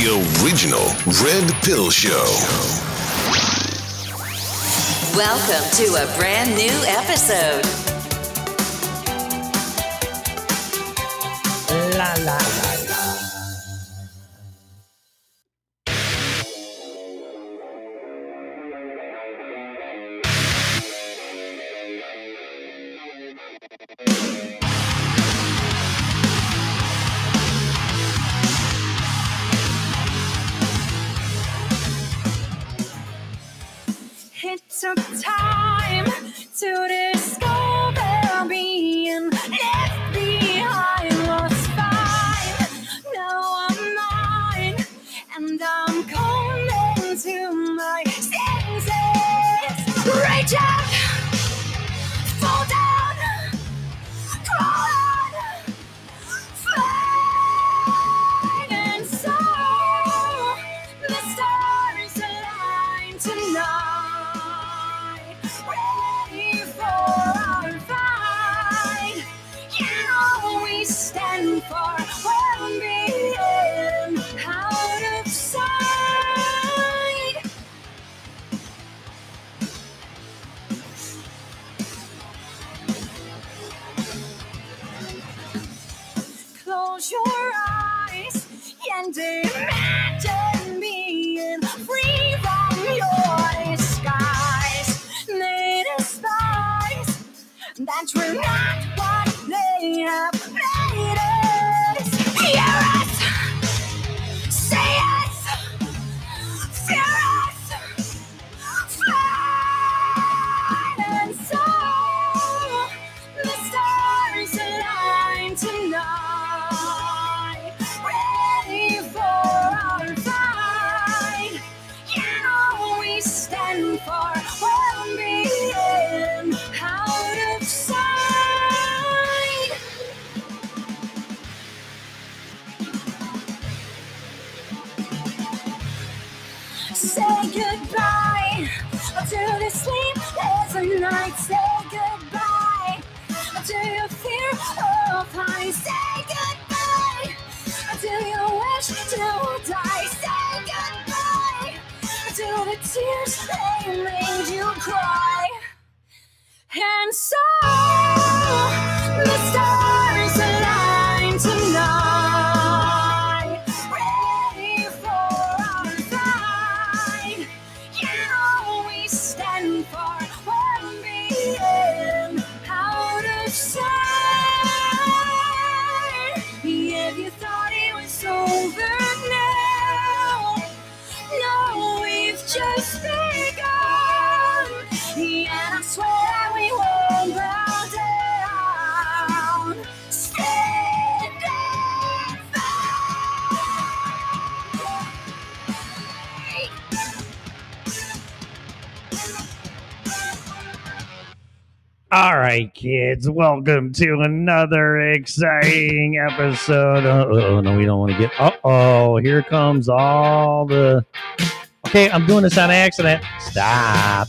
The original Red Pill Show. Welcome to a brand new episode. La la la right, kids, welcome to another exciting episode. Oh, no, we don't want to get. Uh oh, here comes all the. Okay, I'm doing this on accident. Stop.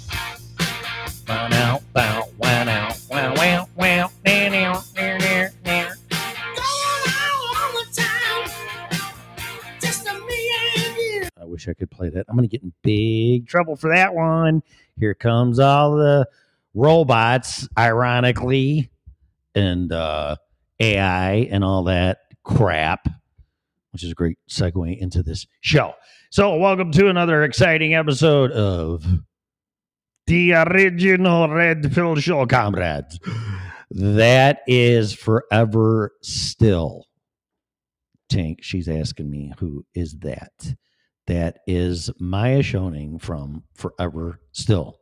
I wish I could play that. I'm going to get in big trouble for that one. Here comes all the robots, ironically, and uh, AI and all that crap, which is a great segue into this show. So, welcome to another exciting episode of the original Red Pill Show, comrades. That is forever still. Tank, she's asking me, who is that? That is Maja Shining from Forever Still.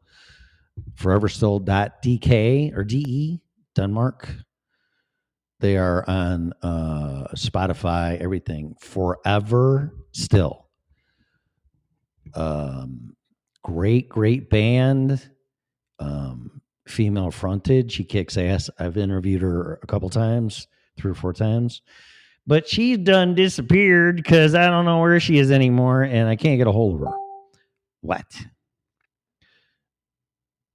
Foreverstill.dk or DE, Denmark. They are on uh, Spotify, everything. Forever Still. Um, great, great band. Um, female fronted. She kicks ass. I've interviewed her a couple times, three or four times. But she's done disappeared because I don't know where she is anymore and I can't get a hold of her. What?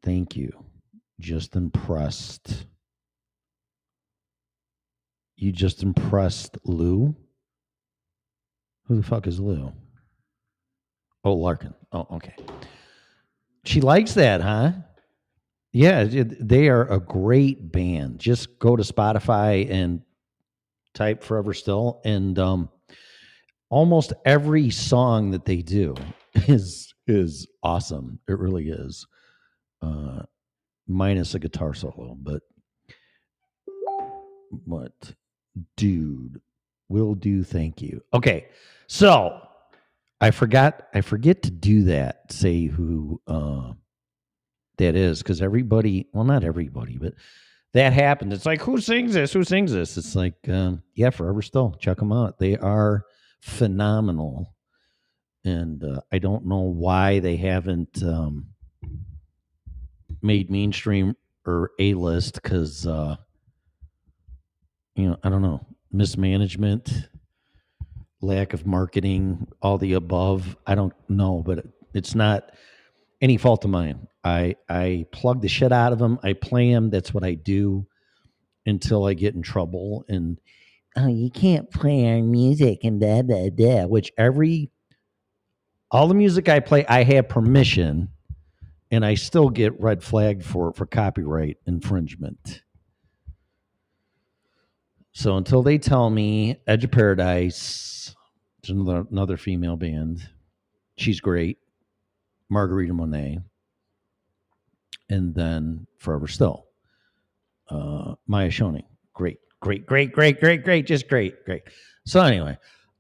Thank you. Just impressed. You just impressed Lou? Who the fuck is Lou? Oh, Larkin. Oh, okay. She likes that, huh? Yeah, they are a great band. Just go to Spotify and type Forever Still, and um, almost every song that they do is is awesome. It really is. Uh, minus a guitar solo, but what, dude? Will do. Thank you. Okay, so I forgot. I forget to do that. Say who uh, that is because everybody. Well, not everybody, but that happened. It's like who sings this? Who sings this? It's like um, yeah, Forever Still. Check them out. They are phenomenal, and uh, I don't know why they haven't um, made mainstream or a list because uh, you know I don't know mismanagement, lack of marketing, all the above. I don't know, but it's not any fault of mine. I I plug the shit out of them. I play them. That's what I do until I get in trouble. And oh, you can't play our music and da da da. Which every all the music I play, I have permission, and I still get red flagged for for copyright infringement. So until they tell me Edge of Paradise, it's another another female band. She's great. Margarita Monet. And then Forever Still. Uh Maja Shining. Great, great, great, great, great, great, just great, great. So anyway,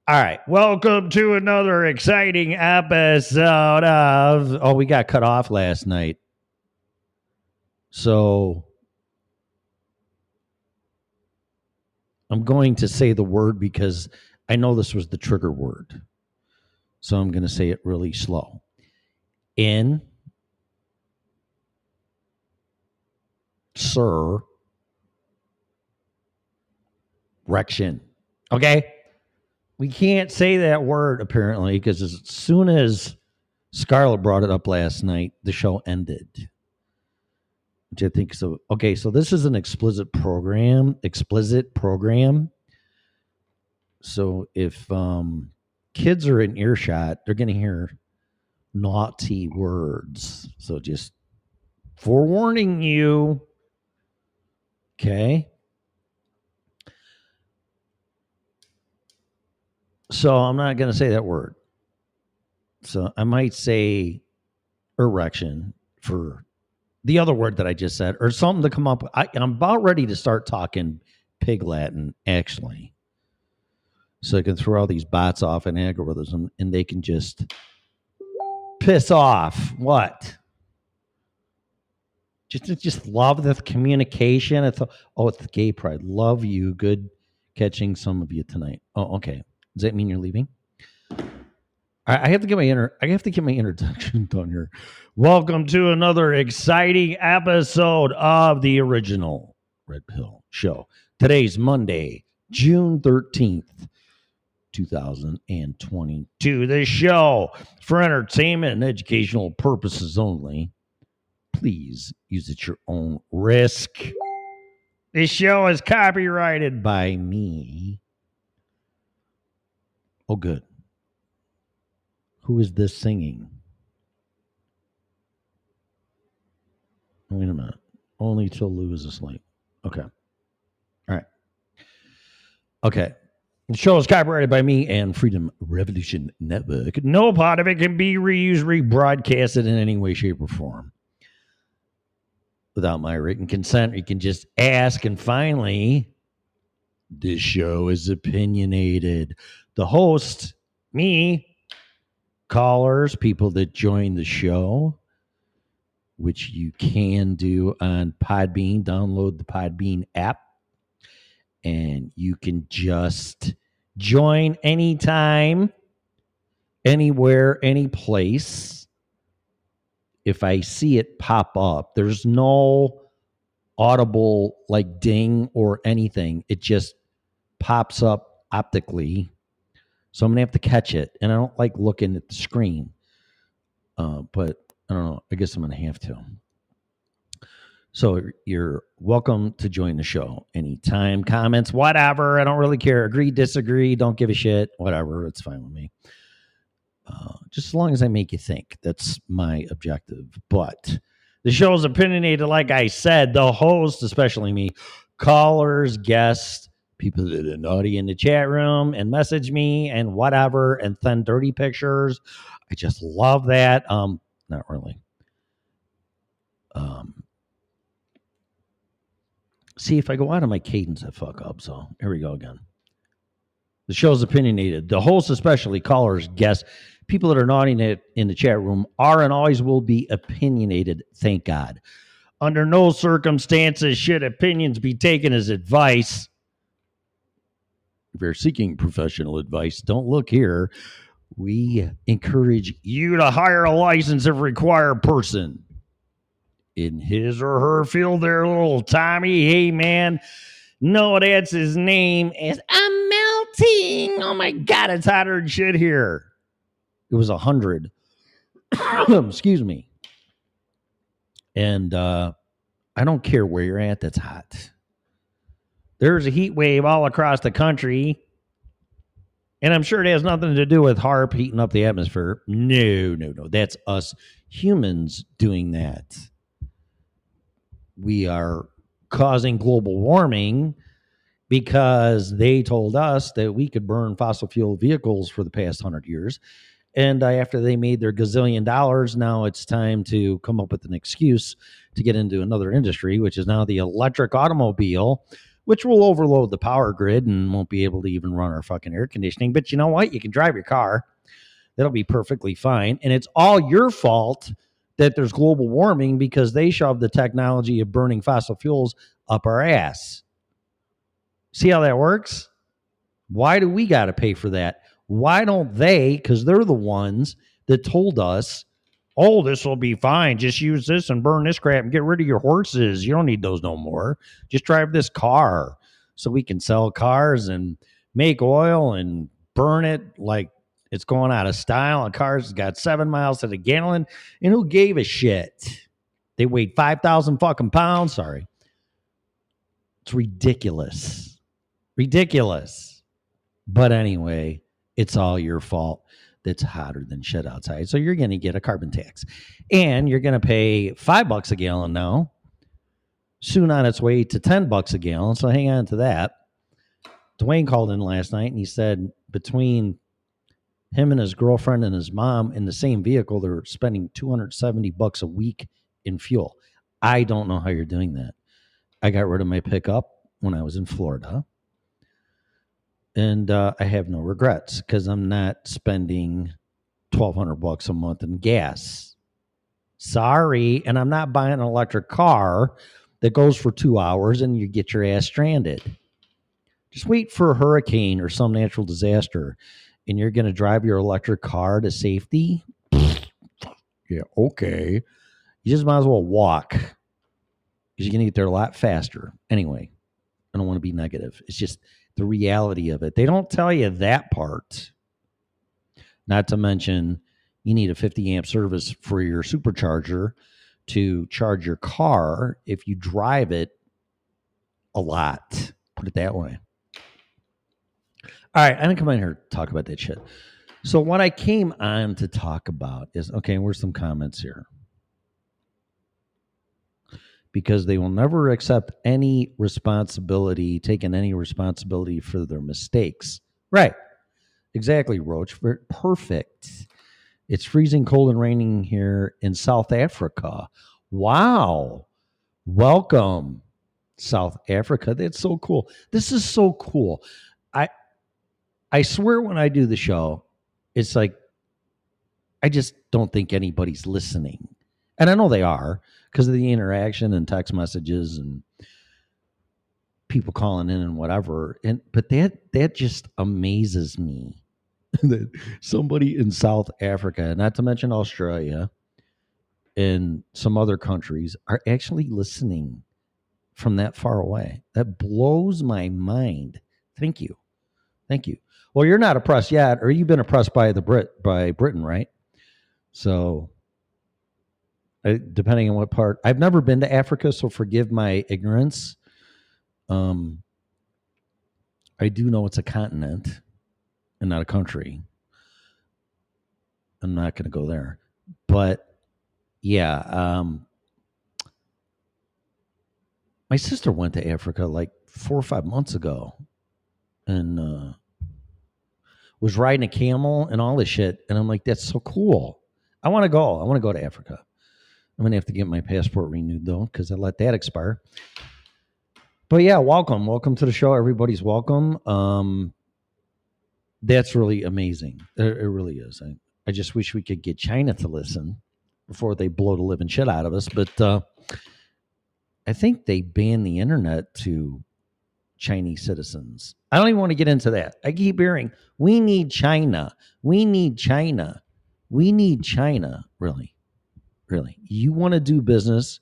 all right. Welcome to another exciting episode of Oh, we got cut off last night. So I'm going to say the word because I know this was the trigger word. So I'm going to say it really slow. In sir rection. Okay? We can't say that word apparently because as soon as Scarlett brought it up last night, the show ended. Which I think so. Okay, so this is an explicit program, explicit program. So if um, kids are in earshot, they're going to hear naughty words. So just forewarning you. Okay. So I'm not going to say that word. So I might say erection for the other word that I just said, or something to come up. I, I'm about ready to start talking pig Latin, actually. So I can throw all these bots off in algorithm and they can just piss off. What? Just, just love the communication. It's oh, it's the gay pride. Love you. Good catching some of you tonight. Oh, okay. Does that mean you're leaving? I I have to get my inter- I have to get my introduction done here. Welcome to another exciting episode of the original Red Pill Show. Today's Monday, June 13th, 2022. This show for entertainment and educational purposes only. Please use at your own risk. This show is copyrighted by me. Oh, good. Who is this singing? Wait a minute. Only till Lou is asleep. Okay. All right. Okay. The show is copyrighted by me and Freedom Revolution Network. No part of it can be reused, rebroadcasted in any way, shape, or form without my written consent. You can just ask. And finally, this show is opinionated. The host, me, callers, people that join the show, which you can do on Podbean. Download the Podbean app and you can just join anytime, anywhere, any place. If I see it pop up, there's no audible like ding or anything. It just pops up optically. So I'm gonna have to catch it, and I don't like looking at the screen. Uh, but I don't know. I guess I'm gonna have to. So you're welcome to join the show anytime. Comments, whatever. I don't really care. Agree, disagree. Don't give a shit. Whatever. It's fine with me. Uh, just as long as I make you think, that's my objective. But the show is opinionated, like I said. The host, especially me, callers, guests, people that are naughty in the chat room and message me and whatever and send dirty pictures. I just love that. Um, not really. Um, see if I go out of my cadence, I fuck up. So here we go again. The show's opinionated. The host, especially callers, guests, people that are naughty in it in the chat room, are and always will be opinionated. Thank God. Under no circumstances should opinions be taken as advice. If you're seeking professional advice, don't look here. We encourage you to hire a license if required person in his or her field there, little Tommy. Hey, man. No, that's his name. Is I'm melting. Oh my God, it's hotter than shit here. It was a hundred. Excuse me. And uh, I don't care where you're at, that's hot. There's a heat wave all across the country. And I'm sure it has nothing to do with HAARP heating up the atmosphere. No, no, no. That's us humans doing that we are causing global warming because they told us that we could burn fossil fuel vehicles for the past hundred years. And uh, after they made their gazillion dollars, now it's time to come up with an excuse to get into another industry, which is now the electric automobile, which will overload the power grid and won't be able to even run our fucking air conditioning. But you know what? You can drive your car. That'll be perfectly fine. And it's all your fault that there's global warming because they shove the technology of burning fossil fuels up our ass. See how that works? Why do we got to pay for that? Why don't they? Because they're the ones that told us, oh, this will be fine. Just use this and burn this crap and get rid of your horses. You don't need those no more. Just drive this car so we can sell cars and make oil and burn it like it's going out of style. And cars got seven miles to the gallon. And who gave a shit? They weighed 5,000 fucking pounds. Sorry. It's ridiculous. Ridiculous. But anyway, it's all your fault that's hotter than shit outside. So you're going to get a carbon tax. And you're going to pay five bucks a gallon now. Soon on its way to 10 bucks a gallon. So hang on to that. Dwayne called in last night and he said between him and his girlfriend and his mom in the same vehicle, they're spending 270 bucks a week in fuel. I don't know how you're doing that. I got rid of my pickup when I was in Florida. And uh, I have no regrets because I'm not spending 1200 bucks a month in gas. Sorry. And I'm not buying an electric car that goes for two hours and you get your ass stranded. Just wait for a hurricane or some natural disaster and you're going to drive your electric car to safety, yeah, okay. You just might as well walk because you're going to get there a lot faster. Anyway, I don't want to be negative. It's just the reality of it. They don't tell you that part. Not to mention, you need a 50 amp service for your supercharger to charge your car if you drive it a lot. Put it that way. All right, I didn't come in here to talk about that shit. So what I came on to talk about is okay, where's some comments here? Because they will never accept any responsibility, taking any responsibility for their mistakes. Right. Exactly, Roach. Perfect. It's freezing cold and raining here in South Africa. Wow. Welcome, South Africa. That's so cool. This is so cool. I I swear when I do the show, it's like I just don't think anybody's listening. And I know they are because of the interaction and text messages and people calling in and whatever. And but that that just amazes me that somebody in South Africa, not to mention Australia and some other countries, are actually listening from that far away. That blows my mind. Thank you. Thank you. Well, you're not oppressed yet, or you've been oppressed by the Brit by Britain, right? So, depending on what part, I've never been to Africa, so forgive my ignorance. Um, I do know it's a continent and not a country. I'm not going to go there. But yeah, um, my sister went to Africa like four or five months ago, and uh, was riding a camel and all this shit. And I'm like, that's so cool. I want to go. I want to go to Africa. I'm gonna have to get my passport renewed though, because I let that expire. But yeah, welcome, welcome to the show. Everybody's welcome. Um, that's really amazing. It, it really is. I, I just wish we could get China to listen before they blow the living shit out of us. But uh, I think they banned the internet to Chinese citizens. I don't even want to get into that. I keep hearing we need China. We need China. We need China. Really, really. You want to do business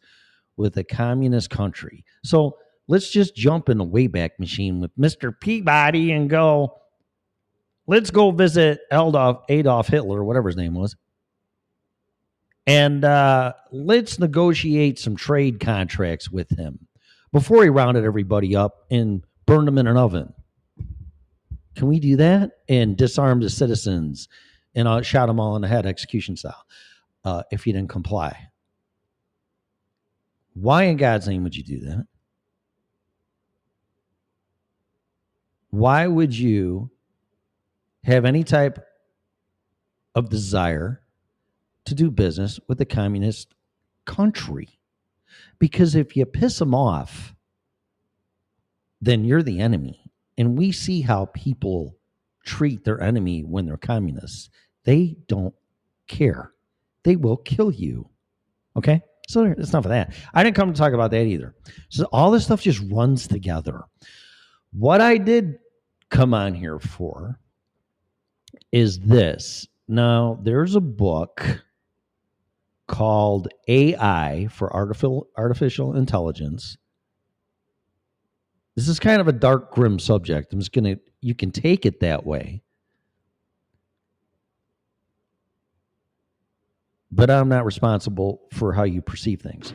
with a communist country. So let's just jump in the Wayback Machine with Mr. Peabody and go, let's go visit Adolf, Adolf Hitler, whatever his name was. And uh, let's negotiate some trade contracts with him before he rounded everybody up and burned them in an oven. Can we do that and disarm the citizens and uh, shot them all in the head, execution style, uh, if you didn't comply? Why in God's name would you do that? Why would you have any type of desire to do business with a communist country? Because if you piss them off, then you're the enemy. And we see how people treat their enemy when they're communists. They don't care. They will kill you. Okay? So that's enough of that. I didn't come to talk about that either. So all this stuff just runs together. What I did come on here for is this. Now, there's a book called AI for artificial artificial intelligence. This is kind of a dark, grim subject. I'm just gonna you can take it that way. But I'm not responsible for how you perceive things.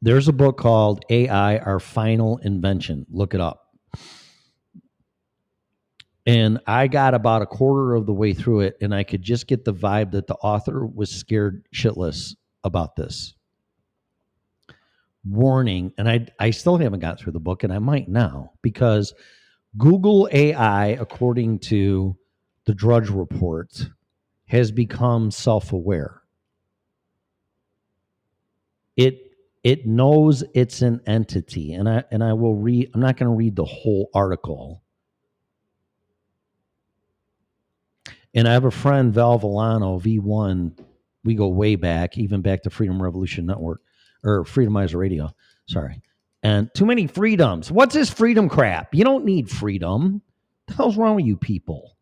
There's a book called AI Our Final Invention. Look it up. And I got about a quarter of the way through it, and I could just get the vibe that the author was scared shitless about this. Warning, and I I still haven't got through the book, and I might now because Google AI, according to the Drudge Report, has become self-aware. It it knows it's an entity, and I and I will read. I'm not going to read the whole article. And I have a friend, Val Villano, V1. We go way back, even back to Freedom Revolution Network or Freedomizer Radio. Sorry. And too many freedoms. What's this freedom crap? You don't need freedom. The hell's wrong with you people?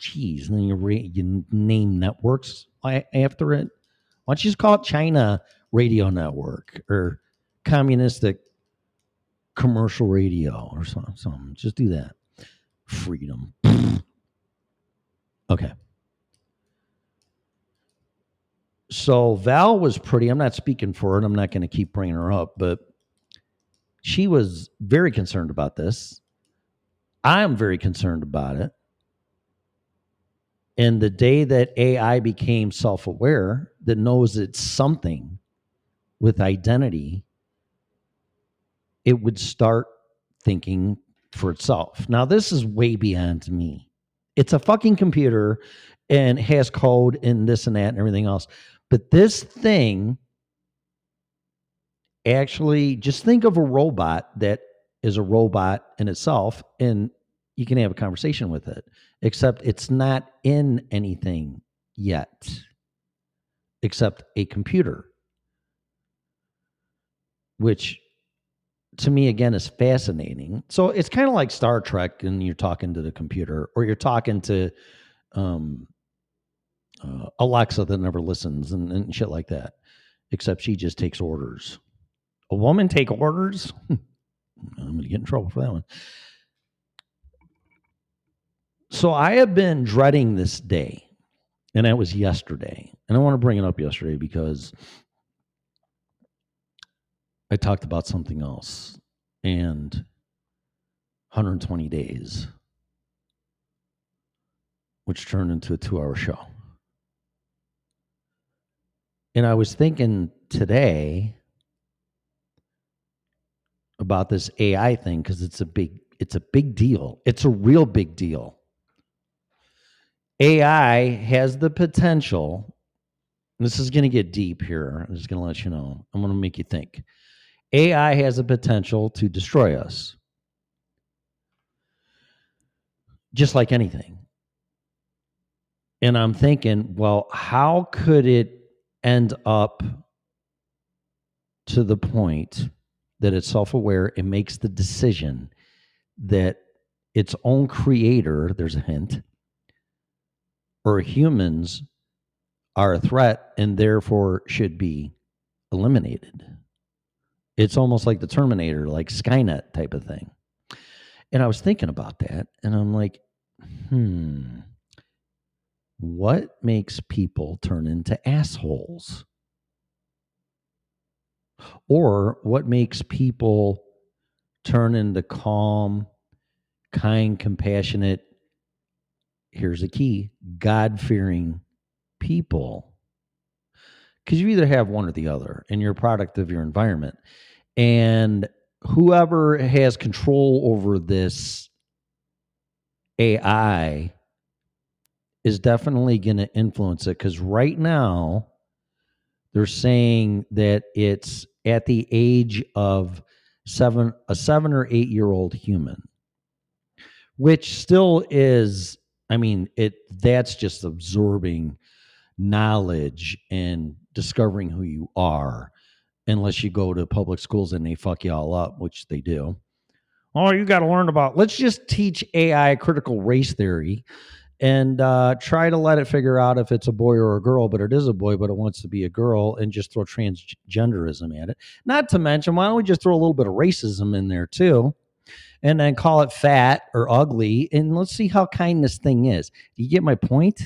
Jeez. And then you, re- you name networks after it. Why don't you just call it China Radio Network or Communistic Commercial Radio or something? something. Just do that. Freedom. Okay. So Val was pretty, I'm not speaking for her, and I'm not going to keep bringing her up, but she was very concerned about this. I am very concerned about it. And the day that AI became self aware, that knows it's something with identity, it would start thinking for itself. Now, this is way beyond me. It's a fucking computer and has code and this and that and everything else. But this thing actually, just think of a robot that is a robot in itself and you can have a conversation with it, except it's not in anything yet, except a computer, which to me again is fascinating. So it's kind of like Star Trek, and you're talking to the computer, or you're talking to um, uh, Alexa that never listens and, and shit like that. Except she just takes orders. A woman take orders? I'm gonna get in trouble for that one. So I have been dreading this day, and that was yesterday. And I want to bring it up yesterday because I talked about something else and 120 days. which turned into a two hour show. And I was thinking today about this AI thing because it's a big it's a big deal. It's a real big deal. AI has the potential. This is going to get deep here. I'm just going to let you know. I'm going to make you think. AI has the potential to destroy us. Just like anything. And I'm thinking, well, how could it end up to the point that it's self aware and makes the decision that its own creator, there's a hint, or humans are a threat and therefore should be eliminated. It's almost like the Terminator, like Skynet type of thing. And I was thinking about that and I'm like, hmm, what makes people turn into assholes? Or what makes people turn into calm, kind, compassionate, here's the key God fearing people? Because you either have one or the other, and you're a product of your environment. And whoever has control over this AI is definitely going to influence it because right now they're saying that it's at the age of seven a seven or eight year old human which still is i mean it that's just absorbing knowledge and discovering who you are unless you go to public schools and they fuck you all up which they do oh you got to learn about let's just teach ai critical race theory and uh, try to let it figure out if it's a boy or a girl, but it is a boy, but it wants to be a girl, and just throw transgenderism at it. Not to mention, why don't we just throw a little bit of racism in there too, and then call it fat or ugly, and let's see how kind this thing is. Do you get my point?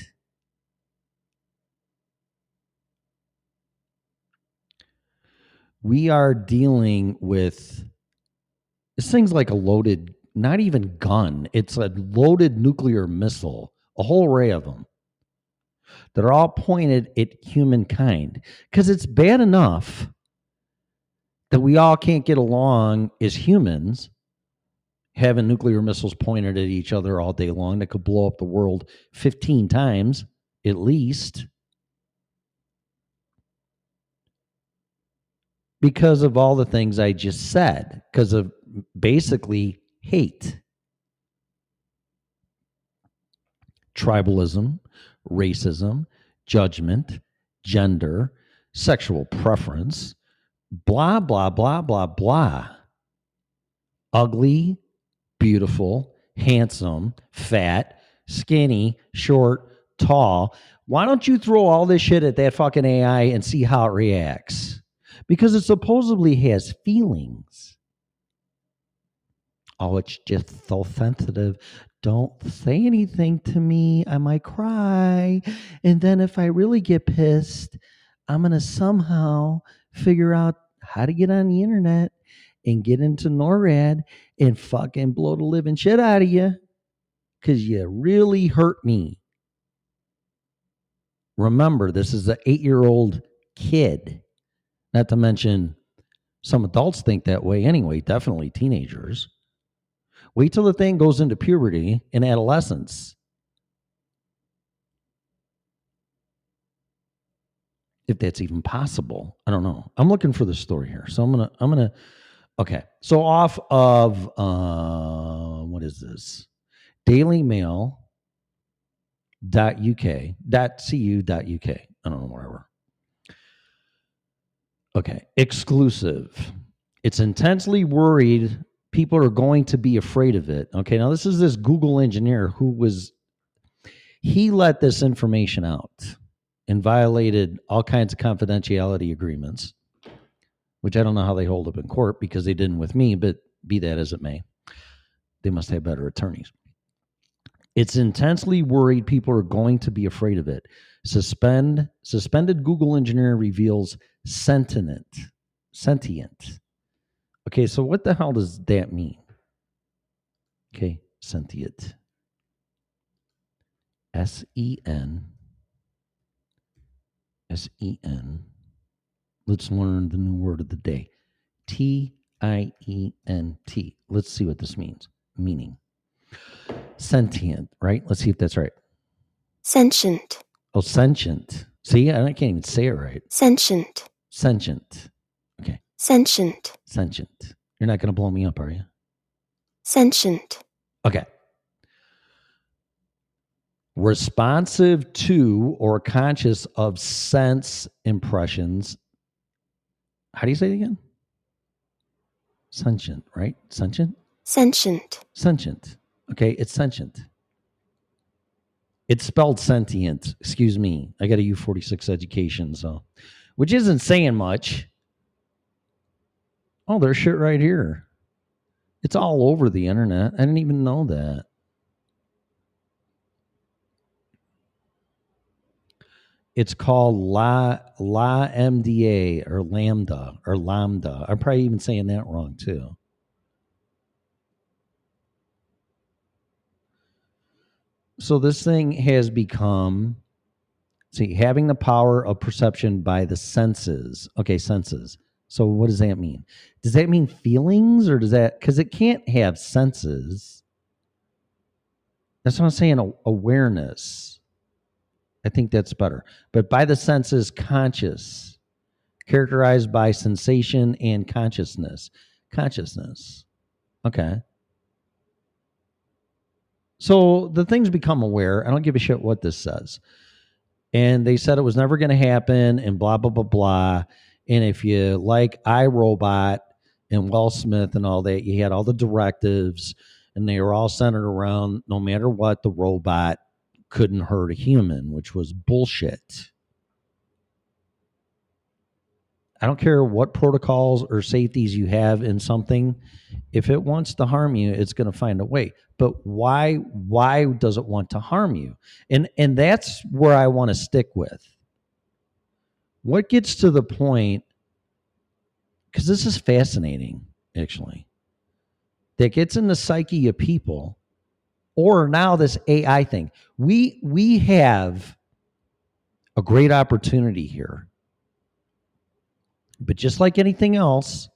We are dealing with this thing's like a loaded, not even gun. It's a loaded nuclear missile a whole array of them that are all pointed at humankind because it's bad enough that we all can't get along as humans having nuclear missiles pointed at each other all day long that could blow up the world 15 times at least because of all the things I just said because of basically hate tribalism, racism, judgment, gender, sexual preference, blah, blah, blah, blah, blah. Ugly, beautiful, handsome, fat, skinny, short, tall. Why don't you throw all this shit at that fucking AI and see how it reacts? Because it supposedly has feelings. Oh, it's just so sensitive don't say anything to me. I might cry. And then if I really get pissed, I'm going to somehow figure out how to get on the internet and get into NORAD and fucking blow the living shit out of you because you really hurt me. Remember, this is an eight year old kid. Not to mention, some adults think that way anyway, definitely teenagers. Wait till the thing goes into puberty and adolescence. If that's even possible. I don't know. I'm looking for the story here. So I'm gonna I'm gonna okay. So off of uh what is this? Daily dot uk dot cu dot uk. I don't know whatever. Okay. Exclusive. It's intensely worried people are going to be afraid of it. Okay, now this is this Google engineer who was he let this information out and violated all kinds of confidentiality agreements, which I don't know how they hold up in court because they didn't with me, but be that as it may, they must have better attorneys. It's intensely worried people are going to be afraid of it. Suspend suspended Google engineer reveals sentient sentient Okay, so what the hell does that mean? Okay, sentient. S E N S E N. Let's learn the new word of the day. T I E N T. Let's see what this means. Meaning sentient, right? Let's see if that's right. sentient, Oh, sentient. See, I can't even say it right. sentient, Sentient. Okay. Sentient, Sentient. You're not going to blow me up, are you? sentient, Okay. Responsive to or conscious of sense impressions. How do you say it again? Sentient, right? Sentient? sentient, Sentient. Okay, it's sentient. It's spelled sentient. Excuse me. I got a U46 education, so which isn't saying much. Oh, there's shit right here. It's all over the internet. I didn't even know that. It's called La La MDA or Lambda or Lambda. I'm probably even saying that wrong too. so this thing has become see having the power of perception by the senses. Okay senses. So what does that mean? Does that mean feelings or does that because it can't have senses. That's what i'm saying awareness i think that's better but by the senses conscious characterized by sensation and consciousness consciousness okay so the things become aware. I don't give a shit what this says. And they said it was never going to happen and blah, blah, blah, blah. And if you like iRobot and Will Smith and all that, you had all the directives and they were all centered around no matter what, the robot couldn't hurt a human, which was bullshit. I don't care what protocols or safeties you have in something. If it wants to harm you, it's going to find a way. But why why does it want to harm you? And and that's where I want to stick with. What gets to the point cuz this is fascinating actually. That gets in the psyche of people or now this AI thing. We we have a great opportunity here but just like anything else,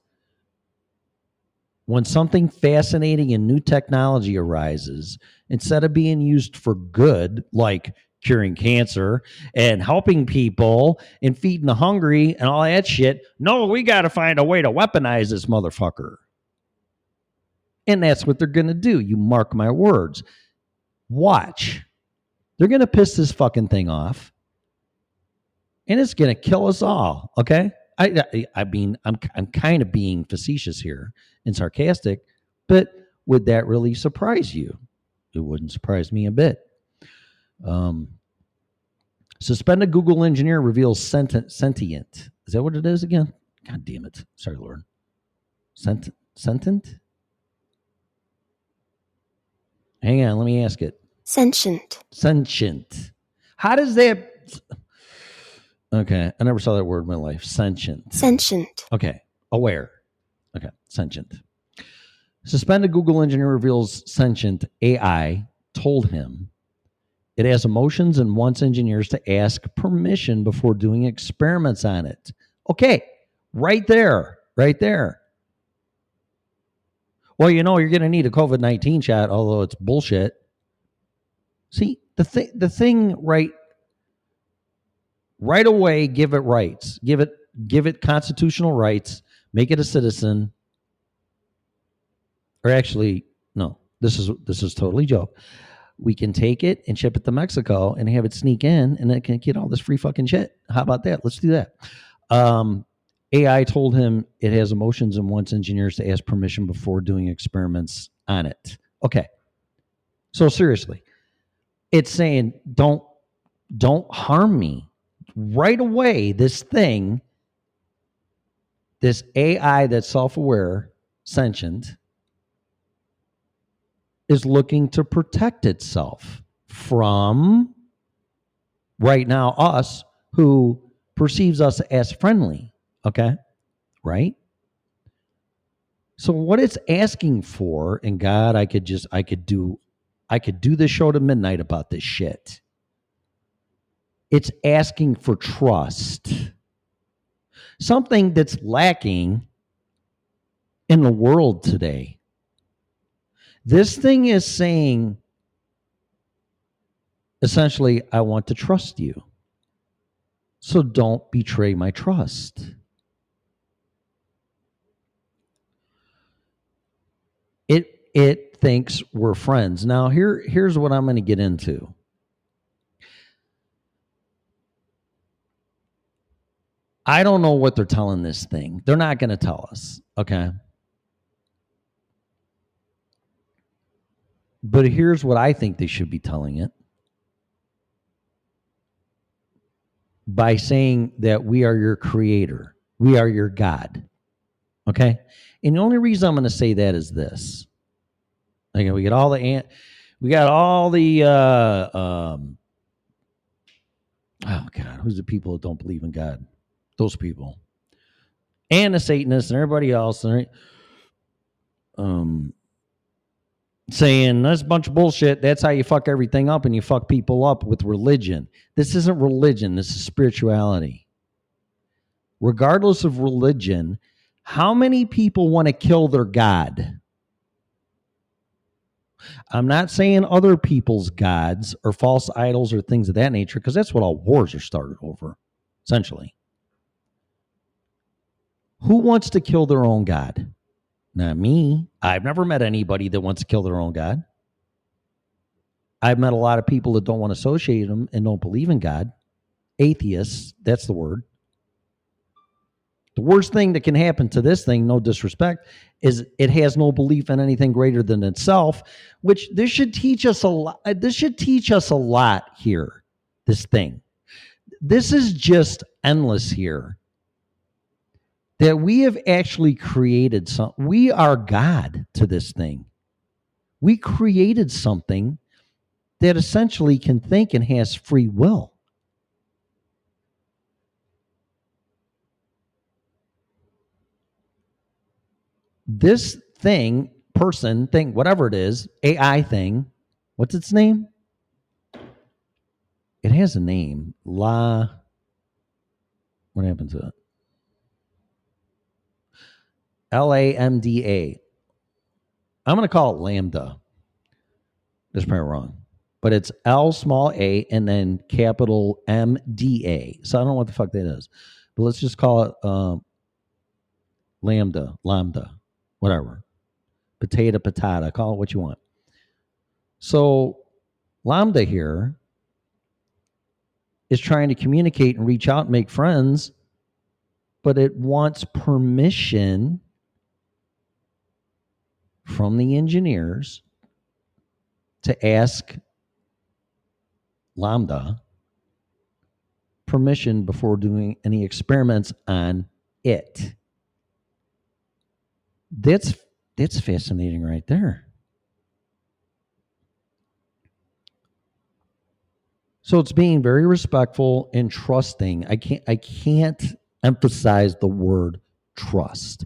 when something fascinating and new technology arises, instead of being used for good, like curing cancer and helping people and feeding the hungry and all that shit, no, we got to find a way to weaponize this motherfucker. And that's what they're going to do. You mark my words. Watch. They're going to piss this fucking thing off. And it's going to kill us all. Okay. I, I, I mean, I'm, I'm kind of being facetious here and sarcastic, but would that really surprise you? It wouldn't surprise me a bit. Um, suspended Google engineer reveals sentient. Sentient. Is that what it is again? God damn it. Sorry, Lord. Sent, sentient? Hang on, let me ask it. sentient, Sentient. How does that? Okay, I never saw that word in my life. Sentient. sentient, Okay, aware. Okay, sentient. Suspended Google engineer reveals sentient AI told him it has emotions and wants engineers to ask permission before doing experiments on it. Okay, right there, right there. Well, you know, you're going to need a COVID 19 shot, although it's bullshit. See, the thing, the thing right right away give it rights. Give it give it constitutional rights. Make it a citizen. Or actually no this is this is totally joke. We can take it and ship it to mexico and have it sneak in and it can get all this free fucking shit. How about that? Let's do that. Um ai told him it has emotions and wants engineers to ask permission before doing experiments on it. Okay. So seriously it's saying don't don't harm me. Right away this thing this ai that's self-aware sentient is looking to protect itself from right now us who perceives us as friendly okay right so what it's asking for and god i could just i could do i could do this show to midnight about this shit It's asking for trust. Something that's lacking in the world today. This thing is saying essentially, I want to trust you. So don't betray my trust. It thinks we're friends. Now here here's what I'm going to get into. I don't know what they're telling this thing. They're not going to tell us, okay? But here's what I think they should be telling it. by saying that we are your creator, we are your God. Okay? And the only reason I'm going to say that is this. Okay, we got all the ant we got all the uh um oh god, who's the people that don't believe in God? Those people. And the Satanists and everybody else, right? Um saying that's a bunch of bullshit. That's how you fuck everything up and you fuck people up with religion. This isn't religion, this is spirituality. Regardless of religion, how many people want to kill their God? I'm not saying other people's gods or false idols or things of that nature, because that's what all wars are started over, essentially. Who wants to kill their own God? Not me. I've never met anybody that wants to kill their own God. I've met a lot of people that don't want to associate them and don't believe in God. Atheists, that's the word. The worst thing that can happen to this thing, no disrespect, is it has no belief in anything greater than itself, which this should teach us a lot. Uh, this should teach us a lot here, this thing. This is just endless here that we have actually created some we are god to this thing we created something that essentially can think and has free will this thing person thing whatever it is ai thing what's its name it has a name la what happened to it L A M D A. I'm going to call it Lambda. That's probably wrong, but it's L small a and then capital M D A. So I don't know what the fuck that is, but let's just call it um, Lambda, Lambda, whatever. Potato, patata, call it what you want. So Lambda here is trying to communicate and reach out and make friends, but it wants permission from the engineers to ask Lambda permission before doing any experiments on it. That's that's fascinating right there. So it's being very respectful and trusting. I can't I can't emphasize the word trust.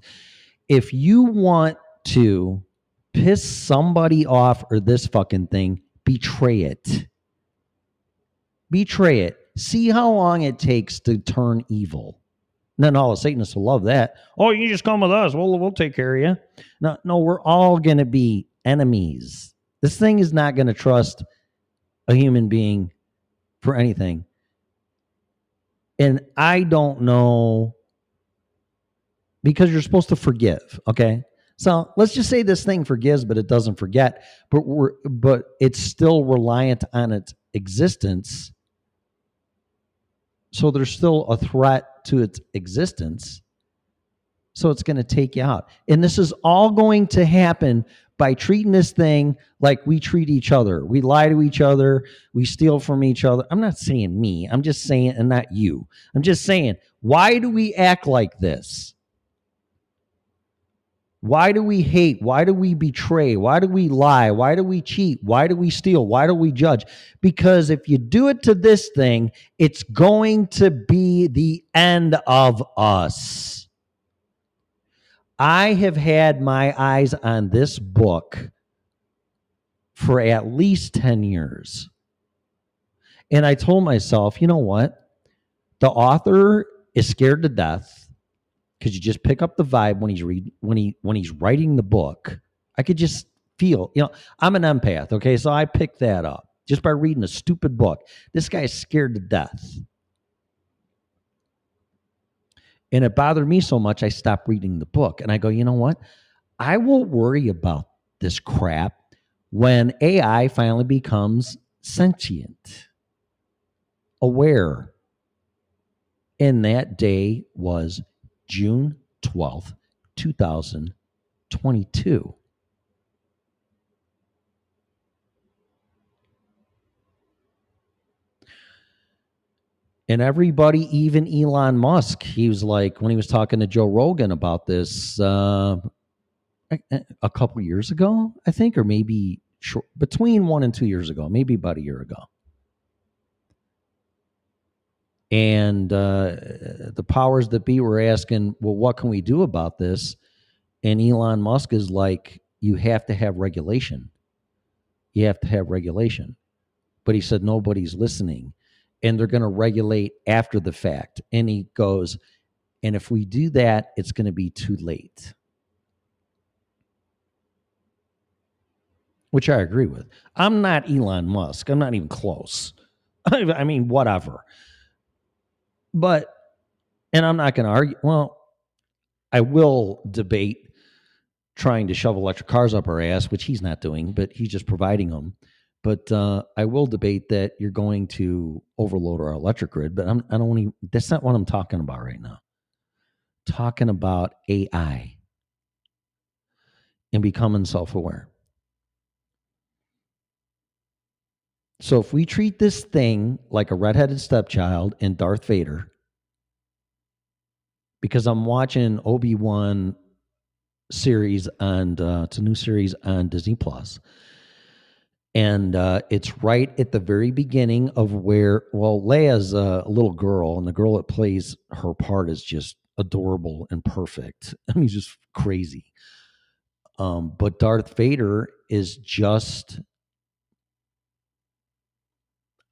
If you want to piss somebody off or this fucking thing, betray it. Betray it. See how long it takes to turn evil. And then all the Satanists will love that. Oh, you just come with us. We'll we'll take care of you. No, no, we're all gonna be enemies. This thing is not gonna trust a human being for anything. And I don't know because you're supposed to forgive, okay? So let's just say this thing forgives, but it doesn't forget. But we're but it's still reliant on its existence. So there's still a threat to its existence. So it's going to take you out. And this is all going to happen by treating this thing like we treat each other. We lie to each other, we steal from each other. I'm not saying me, I'm just saying, and not you. I'm just saying, why do we act like this? Why do we hate? Why do we betray? Why do we lie? Why do we cheat? Why do we steal? Why do we judge? Because if you do it to this thing, it's going to be the end of us. I have had my eyes on this book for at least 10 years. And I told myself, you know what? The author is scared to death because you just pick up the vibe when he's read when he when he's writing the book. I could just feel, you know, I'm an empath, okay? So I picked that up just by reading a stupid book. This guy is scared to death. And it bothered me so much, I stopped reading the book. And I go, you know what? I will worry about this crap when AI finally becomes sentient, aware. And that day was June 12th, 2022. And everybody, even Elon Musk, he was like, when he was talking to Joe Rogan about this uh, a, couple years ago, I think, or maybe short, between one and two years ago, maybe about a year ago. And uh, the powers that be were asking, well, what can we do about this? And Elon Musk is like, you have to have regulation. You have to have regulation. But he said, nobody's listening. And they're going to regulate after the fact. And he goes, and if we do that, it's going to be too late. Which I agree with. I'm not Elon Musk. I'm not even close. I mean, whatever. But, and I'm not going to argue. Well, I will debate trying to shove electric cars up our ass, which he's not doing, but he's just providing them. But uh, I will debate that you're going to overload our electric grid. But I'm, I don't want. That's not what I'm talking about right now. Talking about AI and becoming self-aware. So if we treat this thing like a redheaded stepchild and Darth Vader, because I'm watching Obi Wan series and uh, it's a new series on Disney Plus, and uh, it's right at the very beginning of where well Leia's a little girl, and the girl that plays her part is just adorable and perfect. I mean, just crazy. Um, but Darth Vader is just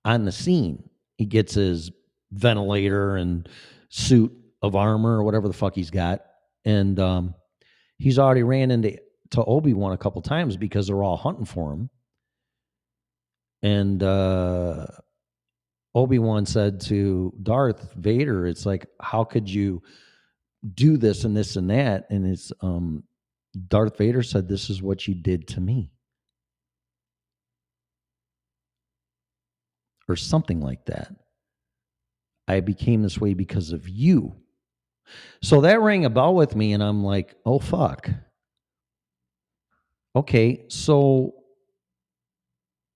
on the scene. He gets his ventilator and suit of armor or whatever the fuck he's got, and um, he's already ran into to Obi Wan a couple times because they're all hunting for him. And uh, Obi Wan said to Darth Vader, "It's like, how could you do this and this and that?" And it's um, Darth Vader said, "This is what you did to me." Or something like that. I became this way because of you. So that rang a bell with me, and I'm like, oh, fuck. Okay, so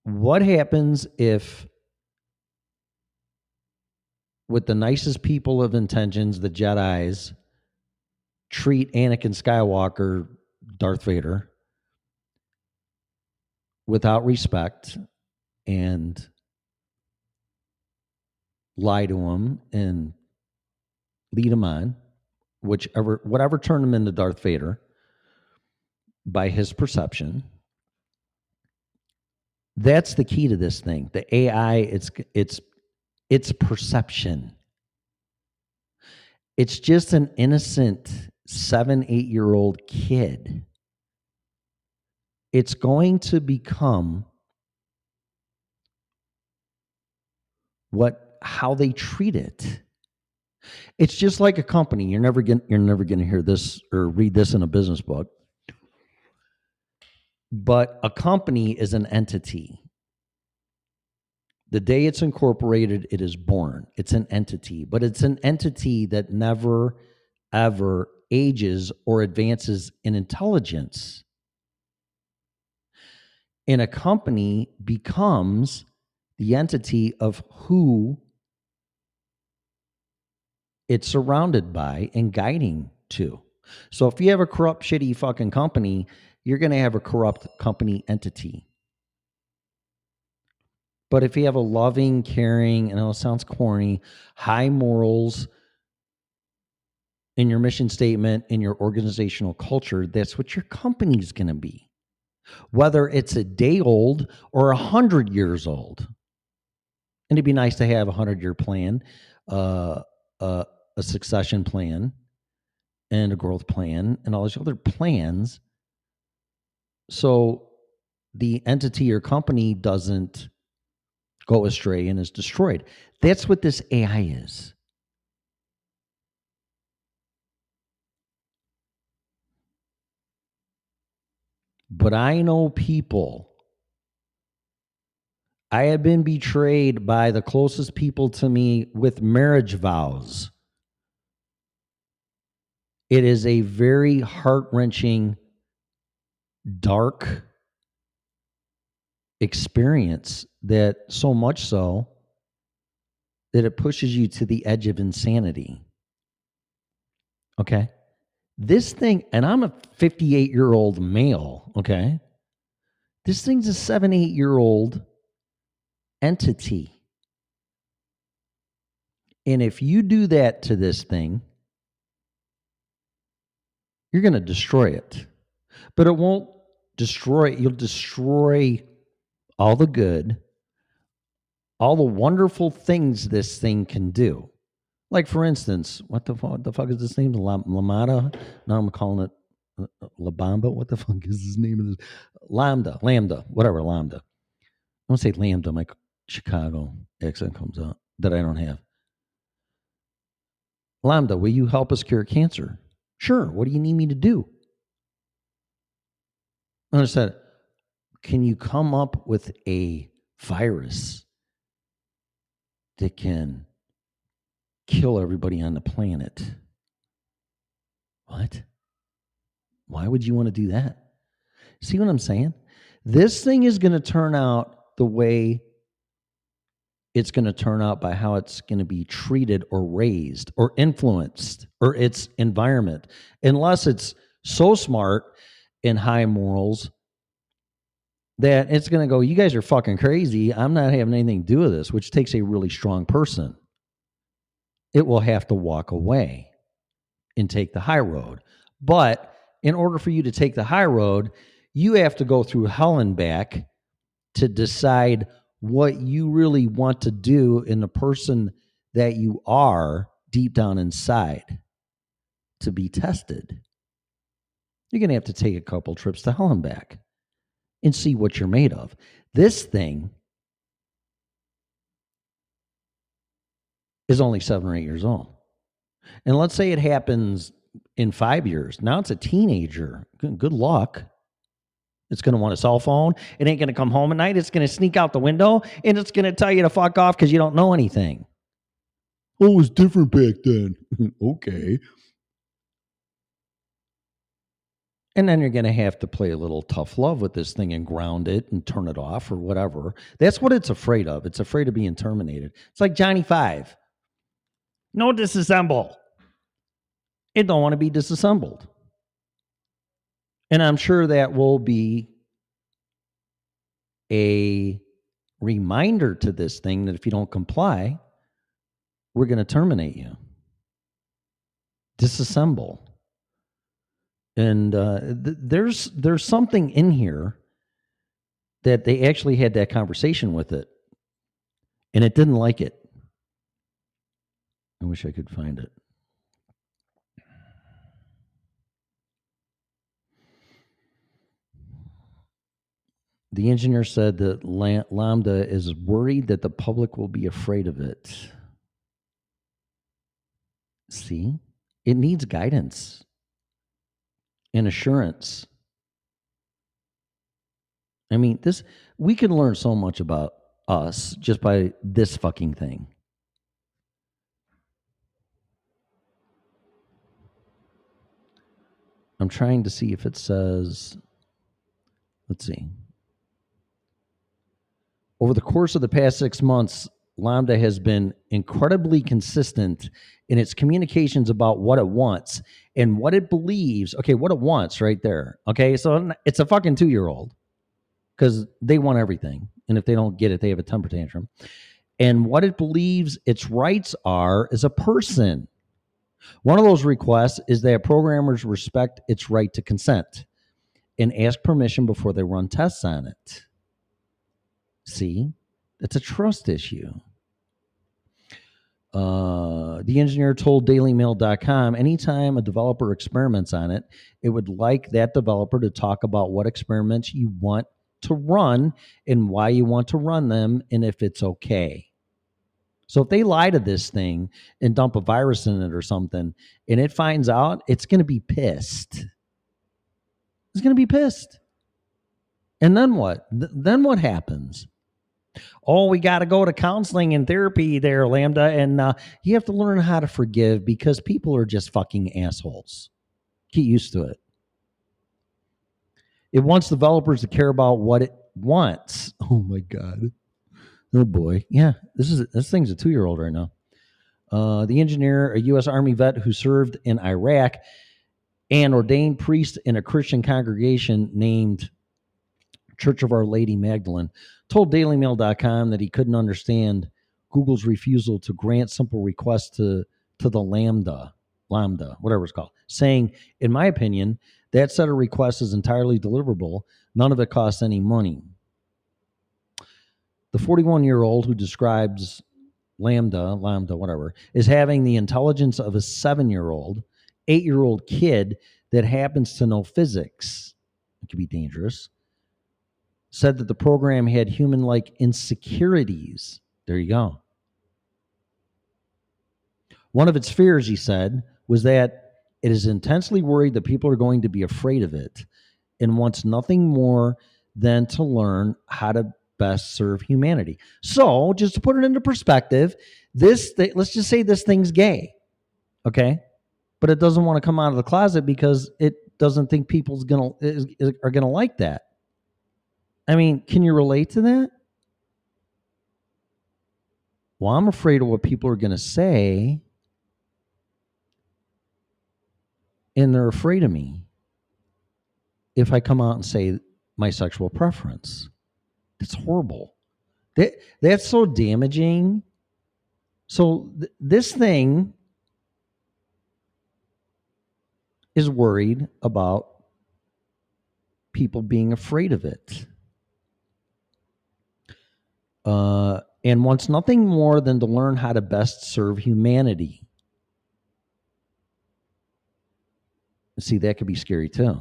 what happens if, with the nicest people of intentions, the Jedi's treat Anakin Skywalker, Darth Vader, without respect and lie to him and lead him on, whichever whatever turned him into Darth Vader by his perception. That's the key to this thing. The AI, it's it's it's perception. It's just an innocent seven, eight year old kid. It's going to become what how they treat it. It's just like a company. You're never going you're never going to hear this or read this in a business book. But a company is an entity. The day it's incorporated, it is born. It's an entity, but it's an entity that never ever ages or advances in intelligence. And a company becomes the entity of who it's surrounded by and guiding to. So if you have a corrupt, shitty fucking company, you're going to have a corrupt company entity. But if you have a loving, caring, and it sounds corny, high morals in your mission statement, in your organizational culture, that's what your company's going to be. Whether it's a day old or a hundred years old. And it'd be nice to have a hundred year plan, uh, uh, a succession plan, and a growth plan, and all these other plans. So the entity or company doesn't go astray and is destroyed. That's what this AI is. But I know people. I have been betrayed by the closest people to me with marriage vows. It is a very heart wrenching, dark experience that so much so that it pushes you to the edge of insanity. Okay. This thing, and I'm a 58 year old male, okay? This thing's a seven, eight year old entity. And if you do that to this thing, you're going to destroy it. But it won't destroy it. You'll destroy all the good, all the wonderful things this thing can do. Like for instance, what the fuck, the fuck is this name? La, Lamada? No, I'm calling it uh, uh, Labamba. What the fuck is his name of this? Lambda, Lambda, whatever, Lambda. I want to say Lambda. My Chicago accent comes out that I don't have. Lambda, will you help us cure cancer? Sure. What do you need me to do? And I said, can you come up with a virus that can kill everybody on the planet? What? Why would you want to do that? See what I'm saying? This thing is going to turn out the way it's going to turn out by how it's going to be treated or raised or influenced or its environment, unless it's so smart and high morals that it's going to go, you guys are fucking crazy. I'm not having anything to do with this, which takes a really strong person. It will have to walk away and take the high road. But in order for you to take the high road, you have to go through hell and back to decide what you really want to do in the person that you are deep down inside to be tested. You're going to have to take a couple trips to hell and back and see what you're made of. This thing is only seven or eight years old. And let's say it happens in five years. Now it's a teenager. Good, good luck. It's going to want a cell phone. It ain't going to come home at night. It's going to sneak out the window and it's going to tell you to fuck off because you don't know anything. Oh, it was different back then. okay. And then you're going to have to play a little tough love with this thing and ground it and turn it off or whatever. That's what it's afraid of. It's afraid of being terminated. It's like Johnny Five. No disassemble. It don't want to be disassembled. And I'm sure that will be a reminder to this thing that if you don't comply, we're going to terminate you. Disassemble and uh, th- there's there's something in here that they actually had that conversation with it, and it didn't like it. I wish I could find it. The engineer said that Lambda is worried that the public will be afraid of it. See, it needs guidance and assurance. I mean, this we can learn so much about us just by this fucking thing. I'm trying to see if it says let's see. Over the course of the past 6 months, Lambda has been incredibly consistent in its communications about what it wants and what it believes. Okay, what it wants right there. Okay, so it's a fucking two year old because they want everything. And if they don't get it, they have a temper tantrum. And what it believes its rights are as a person. One of those requests is that programmers respect its right to consent and ask permission before they run tests on it. See, it's a trust issue. Uh, the engineer told dailymail.com anytime a developer experiments on it, it would like that developer to talk about what experiments you want to run and why you want to run them and if it's okay. So if they lie to this thing and dump a virus in it or something and it finds out, it's going to be pissed. It's going to be pissed. And then what? Th- then what happens? Oh, we got to go to counseling and therapy there, Lambda. And uh, you have to learn how to forgive because people are just fucking assholes. Get used to it. It wants developers to care about what it wants. Oh my God. Oh boy. Yeah, this is this thing's a two year old right now. Uh, the engineer, a U.S. Army vet who served in Iraq, and ordained priest in a Christian congregation named Church of Our Lady Magdalene, told DailyMail.com that he couldn't understand Google's refusal to grant simple requests to to the Lambda, Lambda, whatever it's called, saying, "In my opinion, that set of requests is entirely deliverable. None of it costs any money." The 41 year old who describes Lambda, Lambda, whatever, is having the intelligence of a seven year old, eight year old kid that happens to know physics. It could be dangerous. Said that the program had human like insecurities. There you go. One of its fears, he said, was that it is intensely worried that people are going to be afraid of it and wants nothing more than to learn how to best serve humanity. So, just to put it into perspective, this th- let's just say this thing's gay, okay, but it doesn't want to come out of the closet because it doesn't think people's gonna are gonna like that. I mean, can you relate to that? Well, I'm afraid of what people are gonna say, and they're afraid of me if I come out and say my sexual preference. That's horrible. That that's so damaging. So th- this thing is worried about people being afraid of it. Uh, and wants nothing more than to learn how to best serve humanity. See, that could be scary too.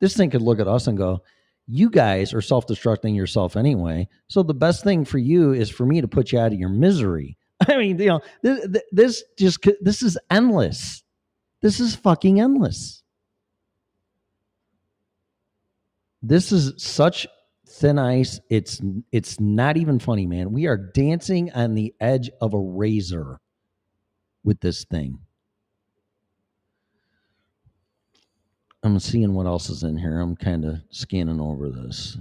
This thing could look at us and go, you guys are self destructing yourself anyway. So the best thing for you is for me to put you out of your misery. I mean, you know, this, this just this is endless. This is fucking endless. This is such thin ice. It's it's not even funny, man. We are dancing on the edge of a razor with this thing. I'm seeing what else is in here. I'm kind of scanning over this.